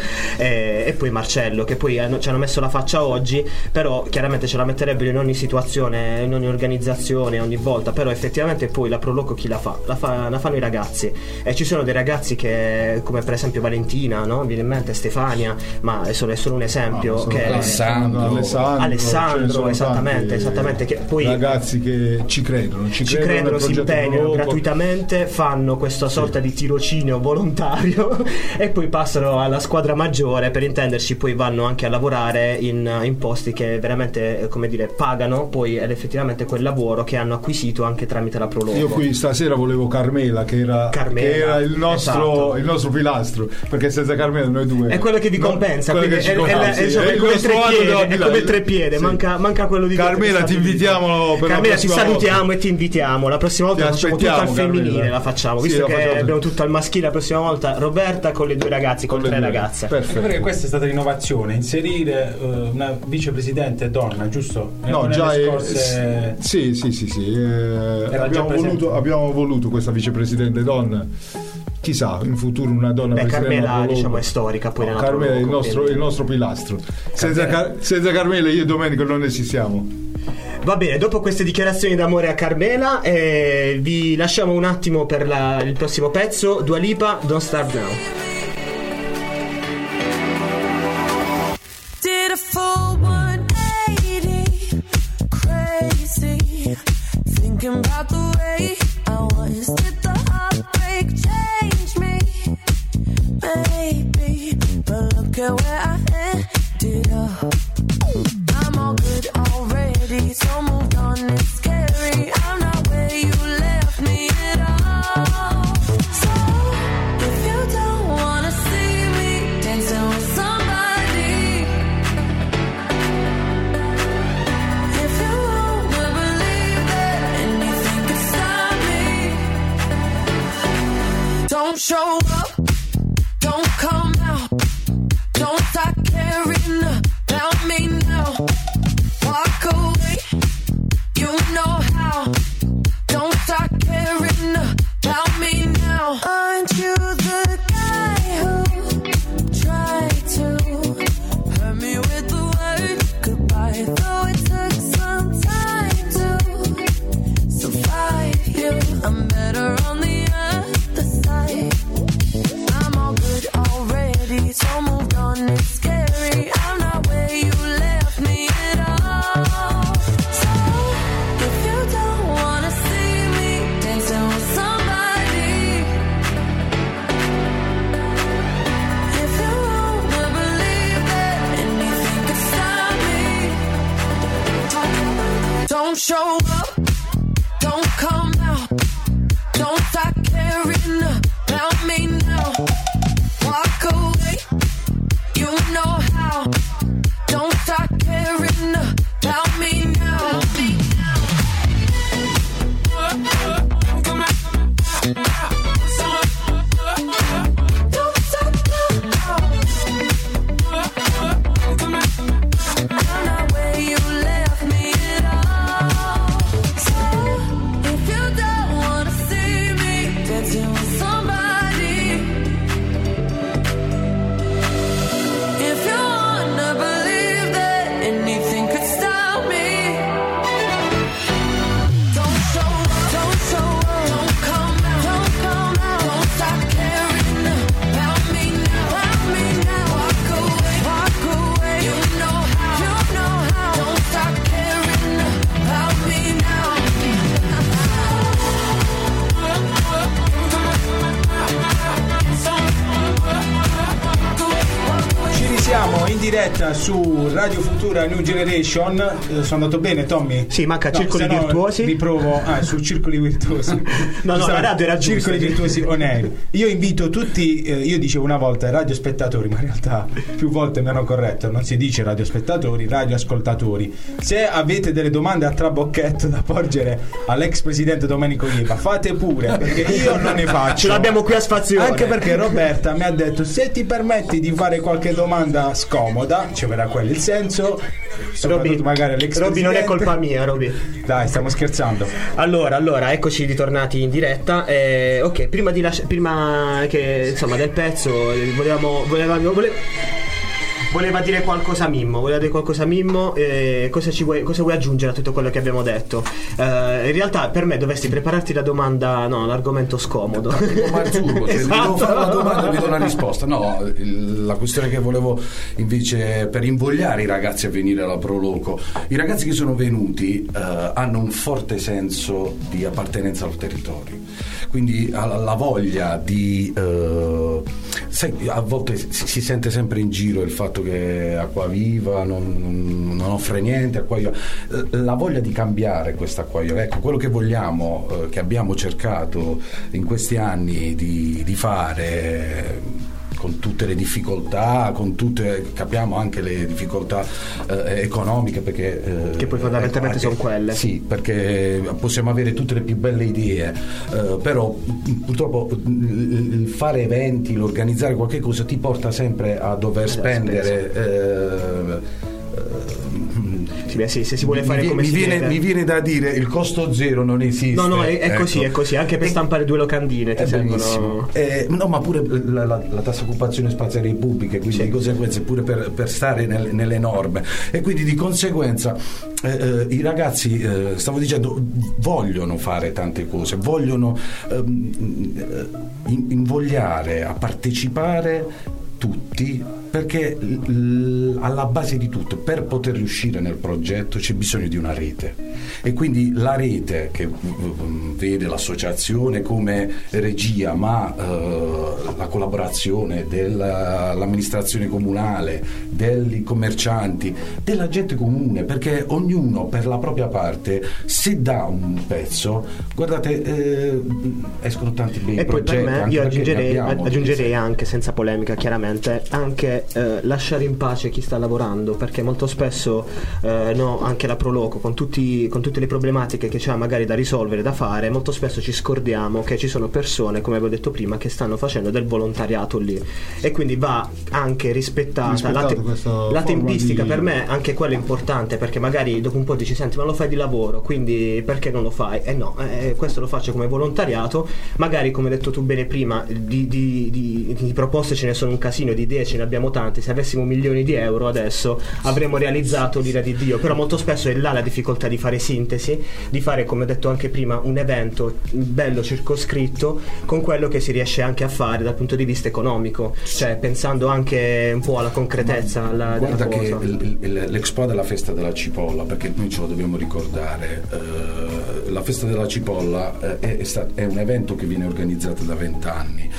E, e poi Marcello, che poi hanno- ci hanno messo la faccia oggi, però chiaramente ce la metterebbero in ogni situazione, in ogni organizzazione, ogni volta, però effettivamente poi la Proloco chi la fa? La, fa- la fanno i ragazzi. E ci sono dei ragazzi che, come per esempio Valentina, no? Viene in mente Stefania, ma è solo, è solo un esempio. No, sono che Alessandro. Alessandro, Alessandro, sono esattamente, esattamente, che poi- ragazzi che ci credono, ci, ci credono, credono, si impegnano Proloco. gratuitamente, fanno questa sorta di tirocinio volontario e poi passano alla squadra maggiore, per intenderci, poi vanno anche a lavorare in, in posti che veramente, eh, come dire, pagano poi effettivamente quel lavoro che hanno acquisito anche tramite la Prologo. Io qui stasera volevo Carmela, che era, Carmela, che era il, nostro, esatto. il nostro pilastro, perché senza Carmela noi due... È quello che vi compensa, ci è, è- compensa, è- sì, è come il treppiede, sì. manca, manca quello di Carmela, ti invitiamo per la Carmela prossima salutiamo volta. e ti invitiamo. La prossima volta la facciamo tutta al femminile, Carmela. la facciamo. Sì, Visto la che abbiamo tutto al maschile, la prossima volta Roberta con le due ragazzi, con, Con le tre ragazze. Perfetto. Perché questa è stata l'innovazione, inserire eh, una vicepresidente donna, giusto? No, Nelle già è, scorse... sì, sì, sì, sì. eh, abbiamo, voluto, abbiamo voluto questa vicepresidente donna chissà, in futuro una donna Beh, presidente Carmela, diciamo, è storica poi No, nella Carmela è il nostro, il nostro pilastro. Senza, Car- senza Carmela io e Domenico non esistiamo. Va bene, dopo queste dichiarazioni d'amore a Carmela, eh, vi lasciamo un attimo per la- il prossimo pezzo. Dua Lipa, Don't Start Now. Thinking about the way I was. Did the heartbreak change me? Maybe, but look at where I ended up. Show up, Radio Futura New Generation. Eh, sono andato bene, Tommy? Sì, manca Circoli no Virtuosi. Riprovo ah, su Circoli Virtuosi. No, no, la radio era Circoli giusta. Virtuosi on air. Io invito tutti, eh, io dicevo una volta radiospettatori, ma in realtà più volte mi hanno corretto, non si dice radiospettatori, radioascoltatori. Se avete delle domande a trabocchetto da porgere all'ex presidente Domenico Iva, fate pure, perché io non ne faccio. Ce l'abbiamo qui a Spazione. Anche perché Roberta mi ha detto se ti permetti di fare qualche domanda scomoda, ci verrà quello il senso. Roby, Roby, non è colpa mia, Roby. Dai, stiamo scherzando. Allora, allora, eccoci ritornati in diretta. Eh, ok, prima, di lasci- prima che insomma del pezzo, eh, volevamo, volevamo, vole- voleva dire qualcosa Mimmo. Voleva dire qualcosa Mimmo. eh, cosa, ci vuoi, cosa vuoi aggiungere a tutto quello che abbiamo detto? Eh, in realtà, per me dovresti prepararti la domanda, no, l'argomento scomodo. Marzullo, cioè, Esatto. devo fare la domanda e vi do la risposta. No, la questione che volevo invece per invogliare i ragazzi a venire alla Proloco, i ragazzi che sono venuti eh, hanno un forte senso di appartenenza al territorio, quindi la voglia di... sai, a volte si, sente sempre in giro il fatto che acqua viva non, non offre niente, la voglia di cambiare questa acqua viva, ecco quello che vogliamo, eh, che abbiamo cercato in questi anni di, di fare con tutte le difficoltà, con tutte, capiamo anche le difficoltà eh, economiche perché... eh, Che poi fondamentalmente ecco, sono quelle. Sì, perché possiamo avere tutte le più belle idee, eh, però purtroppo il fare eventi, l'organizzare qualche cosa ti porta sempre a dover spendere... eh, eh, ottime, sì, se si vuole Mi fare vie- come mi si viene, deve. mi viene da dire il costo zero non esiste. No, no, è, è ecco. così, è così, anche per stampare due locandine ti servono... Eh, no, ma pure la, la, la tassa occupazione spaziale pubbliche, quindi di conseguenza pure per, per stare nel- nelle norme. E quindi di conseguenza eh, eh, i ragazzi, eh, stavo dicendo, vogliono fare tante cose, vogliono ehm, eh, in- invogliare a partecipare tutti perché l- alla base di tutto per poter riuscire nel progetto c'è bisogno di una rete. E quindi la rete che vede l'associazione come regia ma eh, la collaborazione dell'amministrazione comunale dei commercianti della gente comune perché ognuno per la propria parte se dà un pezzo guardate eh, escono tanti bei E poi per progetti me io aggiungerei, abbiamo aggiungerei anche, senza polemica chiaramente, anche eh, lasciare in pace chi sta lavorando, perché molto spesso eh, no, anche la Proloco, con, tutti- con tutte le problematiche che c'ha magari da risolvere, da fare, molto spesso ci scordiamo che ci sono persone, come avevo detto prima, che stanno facendo del volontariato lì. E quindi va anche rispettata la, questa la tempistica di- per me, anche quello è importante, perché magari dopo un po' dici, senti, ma lo fai di lavoro, quindi perché non lo fai? Eh no, eh, questo lo faccio come volontariato, magari come hai detto tu bene prima, di, di- di- di proposte ce ne sono un casino, di idee ce ne abbiamo tante, se avessimo milioni di euro adesso avremmo realizzato l'ira di Dio, però molto spesso è là la difficoltà di fare sintesi, di fare come ho detto anche prima un evento bello circoscritto con quello che si riesce anche a fare dal punto di vista economico, cioè pensando anche un po' alla concretezza alla, Guarda che il- il- l'Expo della festa della cipolla, perché noi ce lo dobbiamo ricordare, eh, la festa della cipolla eh, è, è sta- è un evento che viene organizzato da vent'anni.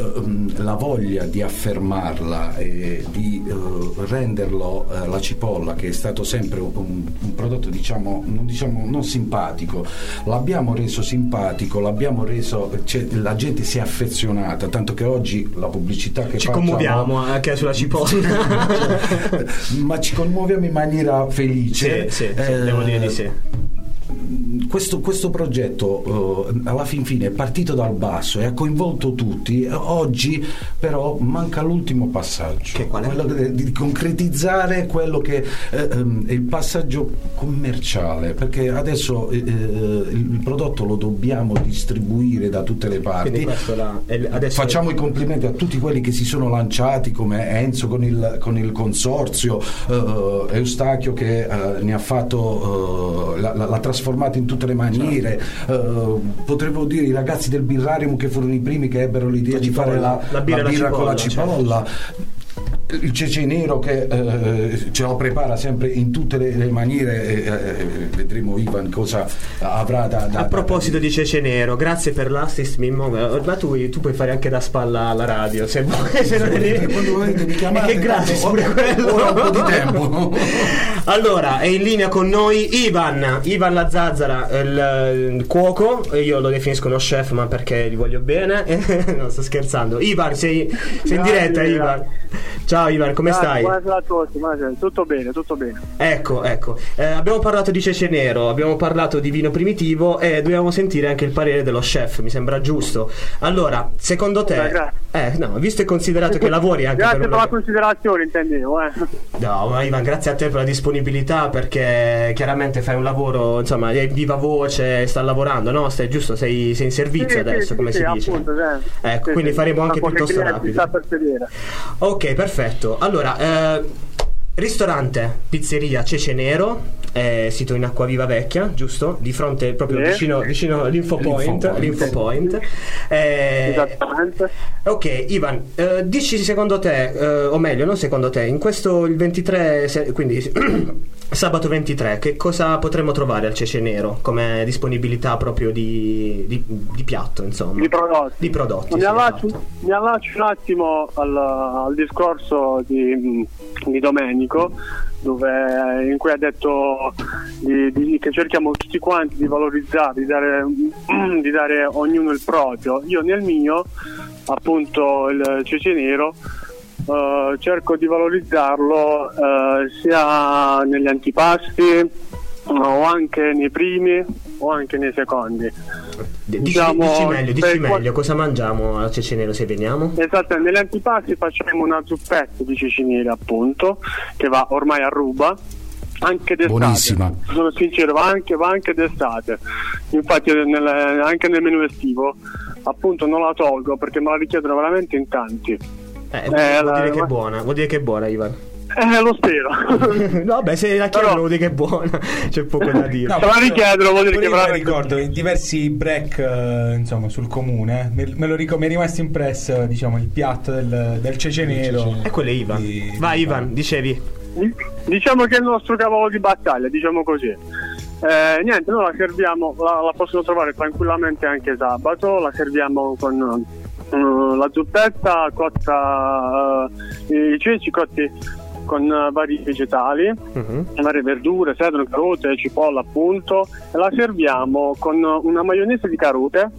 Eh, mm, la voglia di affermarla e di eh, renderlo eh, la cipolla, che è stato sempre un, un prodotto diciamo non, diciamo non simpatico, l'abbiamo reso simpatico, l'abbiamo reso, cioè, la gente si è affezionata, tanto che oggi la pubblicità che Ci facciamo commuoviamo anche sulla cipolla. ma ci commuoviamo in maniera felice. Sì, sì, Eh, devo dire di sì. Questo, questo progetto eh, alla fin fine è partito dal basso e ha coinvolto tutti. Eh, Oggi però manca l'ultimo passaggio, Che qual è? quello de- di concretizzare quello che eh, ehm, è il passaggio commerciale, perché adesso eh, eh, il prodotto lo dobbiamo distribuire da tutte le parti. La- è- Facciamo i complimenti a tutti quelli che si sono lanciati come Enzo con il, con il consorzio, eh, Eustachio che eh, ne ha fatto, eh, l'ha, l'ha trasformato in tutte le maniere, Certo. eh, potremmo dire i ragazzi del birrarium che furono i primi che ebbero l'idea La di fare cipolla. la, La birra e la con la cipolla, certo. Il cece nero che eh, ce lo prepara sempre in tutte le, le maniere, eh, vedremo Ivan cosa avrà da, da A proposito da- di Cece Nero, grazie per l'assist Mimmo. Ma tu, tu puoi fare anche da spalla alla radio se vuoi. Se non è. Quando volete mi chiamate, che grazie tanto pure quello. ho un po' di tempo. Allora, è in linea con noi Ivan, Ivan La Zazzara, il, il cuoco, io lo definisco uno chef ma perché gli voglio bene, non sto scherzando. Ivan, sei, sei in diretta Ivan. Ciao Ivan, come Grazie, stai? Buonasera a tutti, buonasera. tutto bene, tutto bene. Ecco, ecco. Eh, abbiamo parlato di cece nero, abbiamo parlato di vino primitivo e dobbiamo sentire anche il parere dello chef, mi sembra giusto. Allora, secondo te... Eh, no, visto e considerato che lavori anche Grazie per per una... la considerazione, intendevo. Eh. No, ma Ivan, grazie a te per la disponibilità perché chiaramente fai un lavoro, insomma, è viva voce, sta lavorando, no? Stai giusto, sei, sei in servizio Sì, adesso, sì, come sì, si dice. appunto. Ecco, quindi faremo anche piuttosto rapido. per. Ok, perfetto. Allora, eh, ristorante, pizzeria Cece Nero, eh, sito in Acquaviva Vecchia, giusto? Di fronte, proprio Sì. vicino, vicino all'Info Point. L'Info l'Info Point. Eh, Esattamente. Ok, Ivan, eh, dici secondo te, eh, o meglio, non secondo te, in questo il 23, se- quindi sabato 23, che cosa potremmo trovare al Cece Nero come disponibilità proprio di, di- di piatto, insomma? Di prodotti. Di prodotti, Mi sì, allaccio, esatto. mi allaccio un attimo al, al discorso di, di Domenico, dove, in cui ha detto che cerchiamo tutti quanti di valorizzare, di dare, di dare ognuno il proprio. Io nel mio, appunto il cece nero, eh, cerco di valorizzarlo eh, sia negli antipasti o anche nei primi o anche nei secondi. Dici, Diciamo, dici meglio, dici meglio, cosa mangiamo al Cece Nero se veniamo? Esatto, negli antipasti facciamo una zuppetta di ceci neri appunto, che va ormai a ruba, anche d'estate. Buonissima. Sono sincero, va anche, va anche d'estate. Infatti nel- anche nel menù estivo appunto non la tolgo perché me la richiedono veramente in tanti. Eh, vuol Eh, vuol la- dire che è buona, vuol dire che è buona, Ivan. Eh, lo spero. no, vabbè, se la chiedono vuol dire che è buona, c'è poco da dire. No, Se la richiedono vuol dire che veramente- ricordo in diversi break eh, insomma sul comune me, me lo ric- mi è rimasto impresso diciamo il piatto del, del cece nero E quello è Ivan. Di- Vai, Ivan, dicevi. Diciamo che è il nostro cavallo di battaglia, diciamo così. Eh, niente, noi la serviamo, la, la possono trovare tranquillamente anche sabato, la serviamo con eh, la zuppetta cotta, eh, i ceci cotti con eh, vari vegetali, Mhm. varie verdure, sedano, carote, cipolla appunto, e la serviamo con una maionese di carote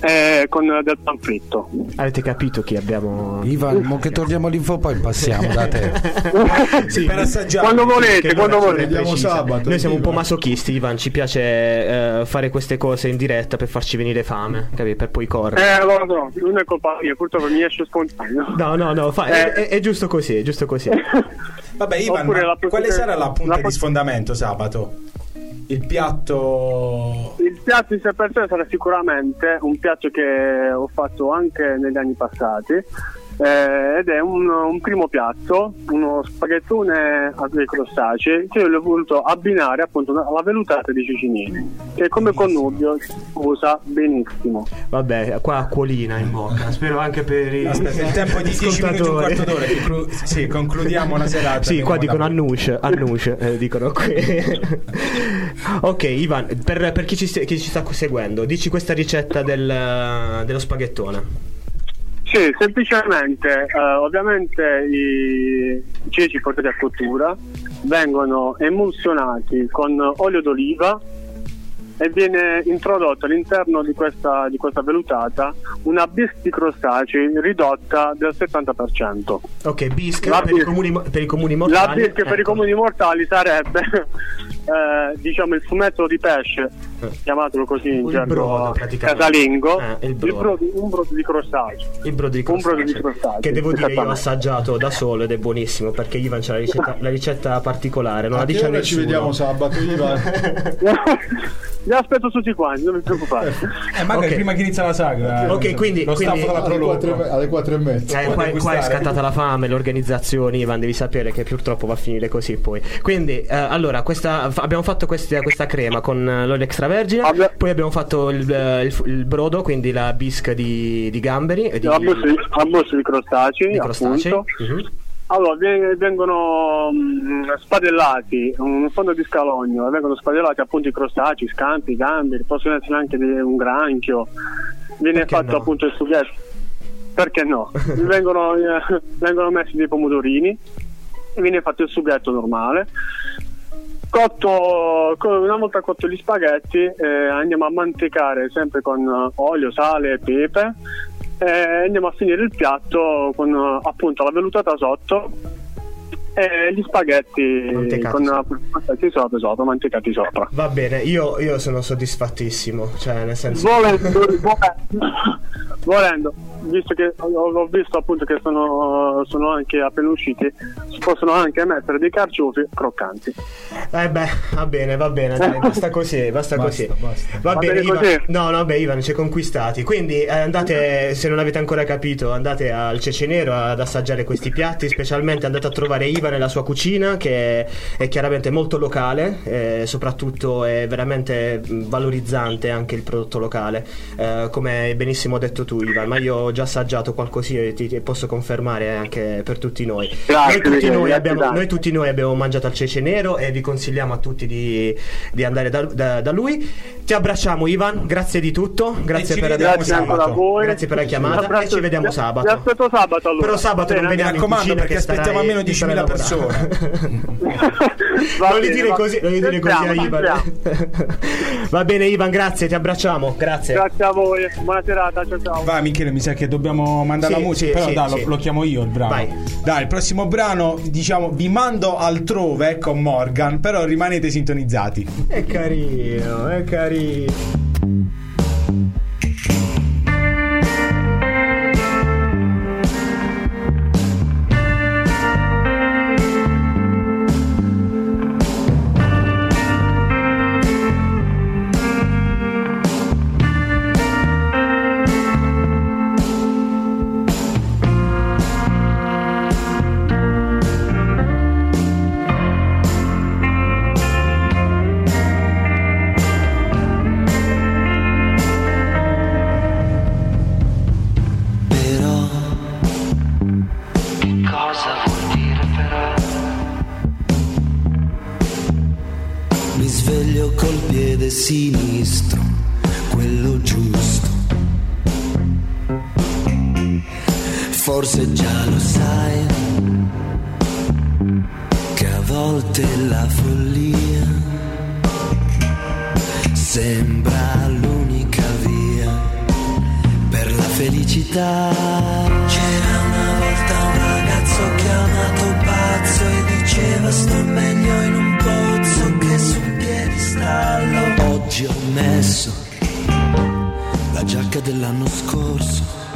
e con del pan fritto. Avete capito chi abbiamo? Ivan, mo che torniamo l'info poi passiamo da te. Sì, per assaggiare Quando volete, quando volete. Sabato, Noi siamo un po' masochisti, Ivan. Ci piace eh, fare queste cose in diretta per farci venire fame, capi? Per poi correre. Eh, allora no, non è colpa mia, purtroppo mi esce spontaneo. No, no, no, fa- Eh. è, è- è giusto così, è giusto così. vabbè Ivan quale sarà la punta la di sfondamento sabato il piatto Il piatto in sé per sé sarà sicuramente un piatto che ho fatto anche negli anni passati eh, ed è un, un primo piatto, uno spaghettone ai crostacei che io l'ho voluto abbinare appunto alla velutata di cicinini che come connubio si usa benissimo. Vabbè, qua acquolina in bocca. Spero anche per i Aspetta, il tempo di 10 minuti un quarto d'ora che cru- sì, concludiamo la serata Sì, qua dicono Annush, Annush eh, dicono qui. ok, Ivan, per, per chi, ci, chi ci sta seguendo, dici questa ricetta del- dello spaghettone. Sì, semplicemente, eh, ovviamente i ceci portati a cottura vengono emulsionati con olio d'oliva e viene introdotto all'interno di questa, di questa velutata una bisca di crostacei ridotta del 70%. Ok, bisc La per, i comuni, mo- per i comuni La mortali. bisca per i ecco. comuni mortali sarebbe eh, diciamo il fumetto di pesce, chiamatelo così in Il gergo brodo, casalingo, Eh, il il brodo. brodo- un brodo di crostacei. Il brodo di Un brodo di crostaceo, crostaceo, Che devo dire io ho assaggiato da solo ed è buonissimo perché Ivan c'ha la ricetta, la ricetta particolare, non la che dice a ora ci nessuno. vediamo sabato, Ivan? Vi aspetto tutti quanti, non vi preoccupate. eh, magari Ok. prima che inizia la sagra Ok, eh, quindi- lo quindi- alle, Proloco. quattro, e me- alle quattro e mezza. Eh, qua, qua è scattata la fame, le organizzazioni, Ivan, devi sapere che purtroppo va a finire così poi. Quindi, eh, allora, questa, fa- abbiamo fatto questa, questa crema con eh, l'olio extravergine, Vabbè. poi abbiamo fatto il, eh, il il brodo, quindi la bisca di, di gamberi, e di, La busta di, crostacei, di crostacei. appunto. Mhm. Allora, veng- vengono mm, spadellati un fondo di scalogno, vengono spadellati appunto i crostacei, scampi, i gamberi, possono essere anche un granchio. Viene Perché fatto no? appunto il sughetto. Perché no? vengono, eh, vengono messi dei pomodorini e viene fatto il sughetto normale. Cotto, co- una volta cotto gli spaghetti eh, andiamo a mantecare sempre con olio, sale e pepe e andiamo a finire il piatto con eh, appunto la vellutata sotto e gli spaghetti Mantecati con eh, spaghetti sopra, sopra, mantecati sopra. Va bene, io, io sono soddisfattissimo, cioè nel senso... Volendo, volendo, volendo, visto che ho, visto appunto che sono, sono anche appena usciti, si possono anche mettere dei carciofi croccanti. Eh beh, va bene, va bene, dai, basta così, basta, Basta, così. basta. Va, Va bene, bene Ivan. No, no, beh, Ivan, ci hai conquistati. Quindi eh, andate, se non avete ancora capito, andate al Cece Nero ad assaggiare questi piatti, specialmente andate a trovare Ivan nella sua cucina, che è chiaramente molto locale, eh, soprattutto è veramente mh, valorizzante anche il prodotto locale. Eh, come hai benissimo detto tu, Ivan, ma io ho già assaggiato qualcosina e ti, ti posso confermare anche per tutti noi. Grazie, noi, tutti noi abbiamo, noi tutti noi abbiamo mangiato al Cece Nero e vi consigliamo a tutti di, di andare da, da- da lui. Ti abbracciamo Ivan, grazie di tutto, grazie per vediamo Grazie averci ancora a voi. Grazie per la chiamata Abbraccio- e ci vediamo sabato. Aspetto sabato allora. Però sabato non Va bene? veniamo Mi in raccomando, cucina perché aspettiamo almeno lì per 10.000 lavorare. Va non gli bene, dire va- così, non gli dire così a Ivan. Va bene Ivan, grazie, ti abbracciamo. Grazie. Grazie a voi, buona serata, ciao ciao. Vai Michele, mi sa che dobbiamo mandare Sì, la musica, sì, però sì, dai, sì. Lo, lo chiamo io il brano. Vai. Dai, il prossimo brano, diciamo, vi mando altrove con Morgan, però rimanete sintonizzati. È carino, è carino. Oggi ho messo la giacca dell'anno scorso.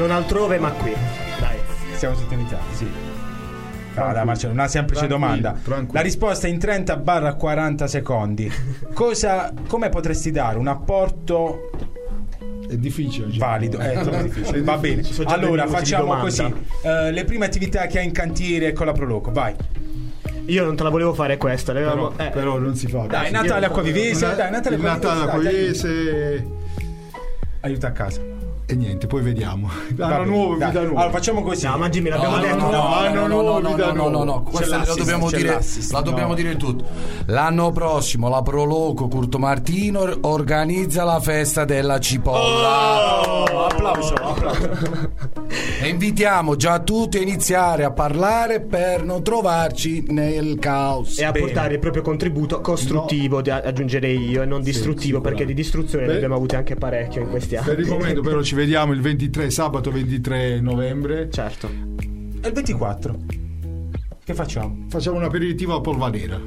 Non altrove, ma qui. Dai. Siamo sintonizzati, sì. Dai, Marcello, una semplice Tranquillo, domanda. tranquillo. La risposta è in 30-40 secondi. Cosa, come potresti dare un apporto È difficile. cioè. valido? Eh, è troppo difficile. Va bene. Sono già Allora, facciamo così. Eh, le prime attività che hai in cantiere con la Proloco, vai. Io non te la volevo fare questa. Però, eh, però non si fa. Dai. Natale a io- Quavivese, Una- dai, Natale a il Natale a Quavivese, dai, dai. Quavese Aiuta a casa. E niente, poi vediamo. Anno nuovo, dai. vita nuova. Allora, facciamo così. No, ma Jimmy, l'abbiamo No, detto. no, no, Anno no, no, nuovo, no, vita no, no, no, no, nuova. lo l'assist, dobbiamo dire, la dobbiamo no. dire tutto. L'anno prossimo la Proloco Curto Martino organizza la festa della cipolla. Oh, applauso, applauso. E invitiamo già tutti a iniziare a parlare per non trovarci nel caos. E a Bene. portare il proprio contributo costruttivo, di- aggiungerei io, e non distruttivo, perché di distruzione ne Beh, abbiamo avute anche parecchio in questi anni. Per il momento però ci vediamo il 23, sabato 23 novembre. Certo. E il 24. Che facciamo? Facciamo un aperitivo a polvanera.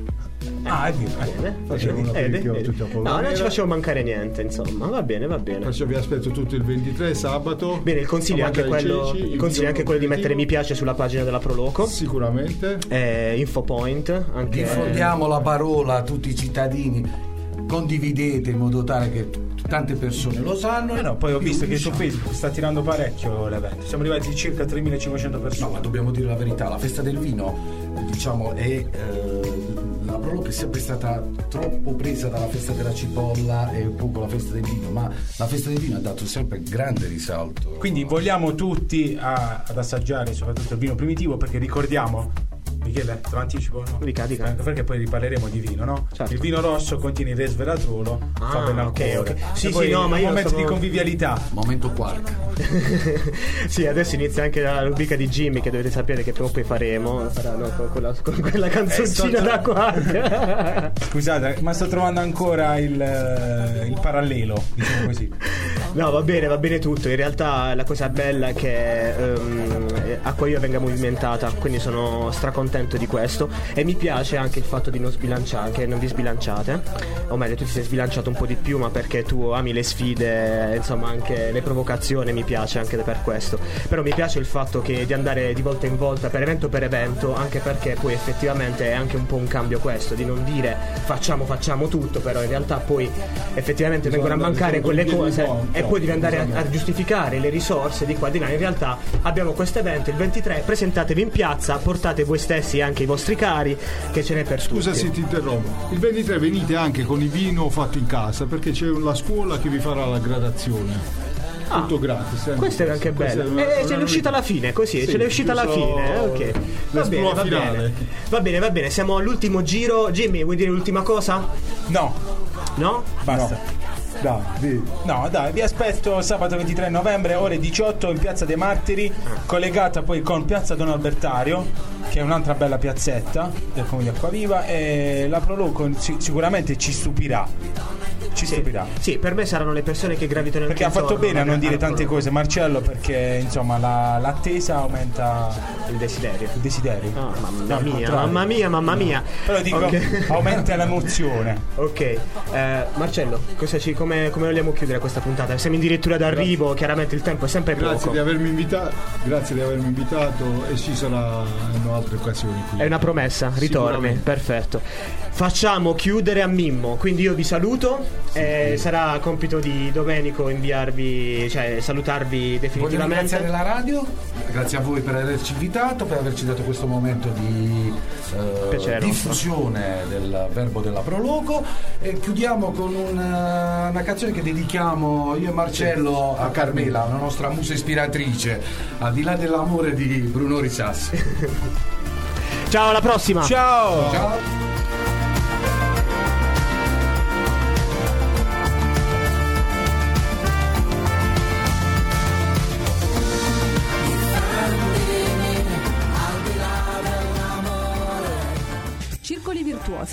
Ah, è vero. eh. Bene, Facciamo vedi, un vedi, aperitivo vedi. tutti a No, non ci facciamo mancare niente, insomma. Va bene, va bene. Perciò vi aspetto tutto il 23 sabato. Bene, il consiglio è anche quello, ceci, il consiglio è anche quello di mettere mi piace sulla pagina della Proloco. Sicuramente. Eh, Infopoint, anche Diffondiamo la parola a tutti i cittadini, condividete in modo tale che tante persone lo sanno. Eh no, poi ho visto che su Facebook sta tirando parecchio l'evento. Siamo arrivati a circa 3500 No, persone. ma dobbiamo dire la verità, la festa del vino, eh, diciamo, è eh, la Proloco è sempre stata troppo presa dalla festa della cipolla e poco la festa del vino, ma la festa del vino ha dato sempre grande risalto. Quindi vogliamo tutti a- ad assaggiare soprattutto il vino primitivo perché ricordiamo Michele, te lo anticipo? No? Dica, dica. Anche perché poi riparleremo di vino, no? Certo. Il vino rosso contiene resveratrolo, fa Ah, bene al ok, cuore. ok. Sì, poi sì, no, ma un io momento stavo- di convivialità. Momento quark. sì, adesso inizia anche la rubrica di Jimmy che dovete sapere che prima o poi faremo. Faranno con quella, con quella canzoncina sto- da quark. Scusate, ma sto trovando ancora il, eh, il parallelo, diciamo così. No, va bene, va bene tutto. In realtà la cosa bella è che ehm, Acquaio venga movimentata, quindi sono stracontento di questo. E mi piace anche il fatto di non sbilanciare, che non vi sbilanciate. O meglio, tu ti sei sbilanciato un po' di più, ma perché tu ami le sfide, insomma, anche le provocazioni, mi piace anche per questo. Però mi piace il fatto che di andare di volta in volta, per evento per evento, anche perché poi effettivamente è anche un po' un cambio questo, di non dire facciamo, facciamo tutto, però in realtà poi effettivamente vengono a mancare quelle cose e poi devi andare a, bisogna- a giustificare le risorse di qua e di là. In realtà abbiamo questo evento il 23, presentatevi in piazza, portate voi stessi e anche i vostri cari, che ce n'è per tutti. Scusa se ti interrompo. Il 23 venite anche con il vino fatto in casa perché c'è la scuola che vi farà la gradazione. Tutto gratis. eh. Questo è anche Questa bello. è una- Eh, ce n'è uscita alla fine, così, Sì, ce n'è uscita alla fine. eh, Ok. Va bene, va finale. bene. Va bene, va bene. Siamo all'ultimo giro. Jimmy, vuoi dire l'ultima cosa? No, No? basta. Dai, di. No, dai, vi aspetto sabato 23 novembre, ore 18 in Piazza dei Martiri, collegata poi con Piazza Don Albertario, che è un'altra bella piazzetta del comune di Acquaviva e la Proloco si- sicuramente ci stupirà. Ci stupirà. Sì, per me saranno le persone che gravitano Perché ha fatto bene a non dire tante cose Marcello perché insomma la- l'attesa aumenta Il desiderio. il desiderio. Ah, mamma No, mia, mamma mia, mamma mia. Però dico Ok. aumenta l'emozione. Ok, eh, Marcello, cosa ci- come, come vogliamo chiudere questa puntata? Siamo addirittura d'arrivo, chiaramente il tempo è sempre Grazie poco. di avermi invitato, grazie di avermi invitato e ci saranno altre occasioni qui. È una promessa, ritorni, perfetto. Facciamo chiudere a Mimmo, quindi io vi saluto. Eh, sarà compito di Domenico inviarvi, cioè salutarvi Voglio definitivamente. ringraziare la radio, grazie a voi per averci invitato, per averci dato questo momento di eh, diffusione del verbo della prologo e chiudiamo con una, una canzone che dedichiamo io e Marcello a Carmela, la nostra musa ispiratrice, al di là dell'amore di Bruno Risassi. Ciao, alla prossima. Ciao! Ciao!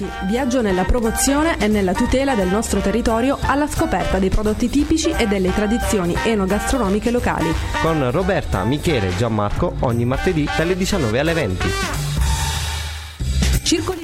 Virtuosi. Viaggio nella promozione e nella tutela del nostro territorio alla scoperta dei prodotti tipici e delle tradizioni enogastronomiche locali. Con Roberta, Michele e Gianmarco ogni martedì dalle 19 alle 20. Circoli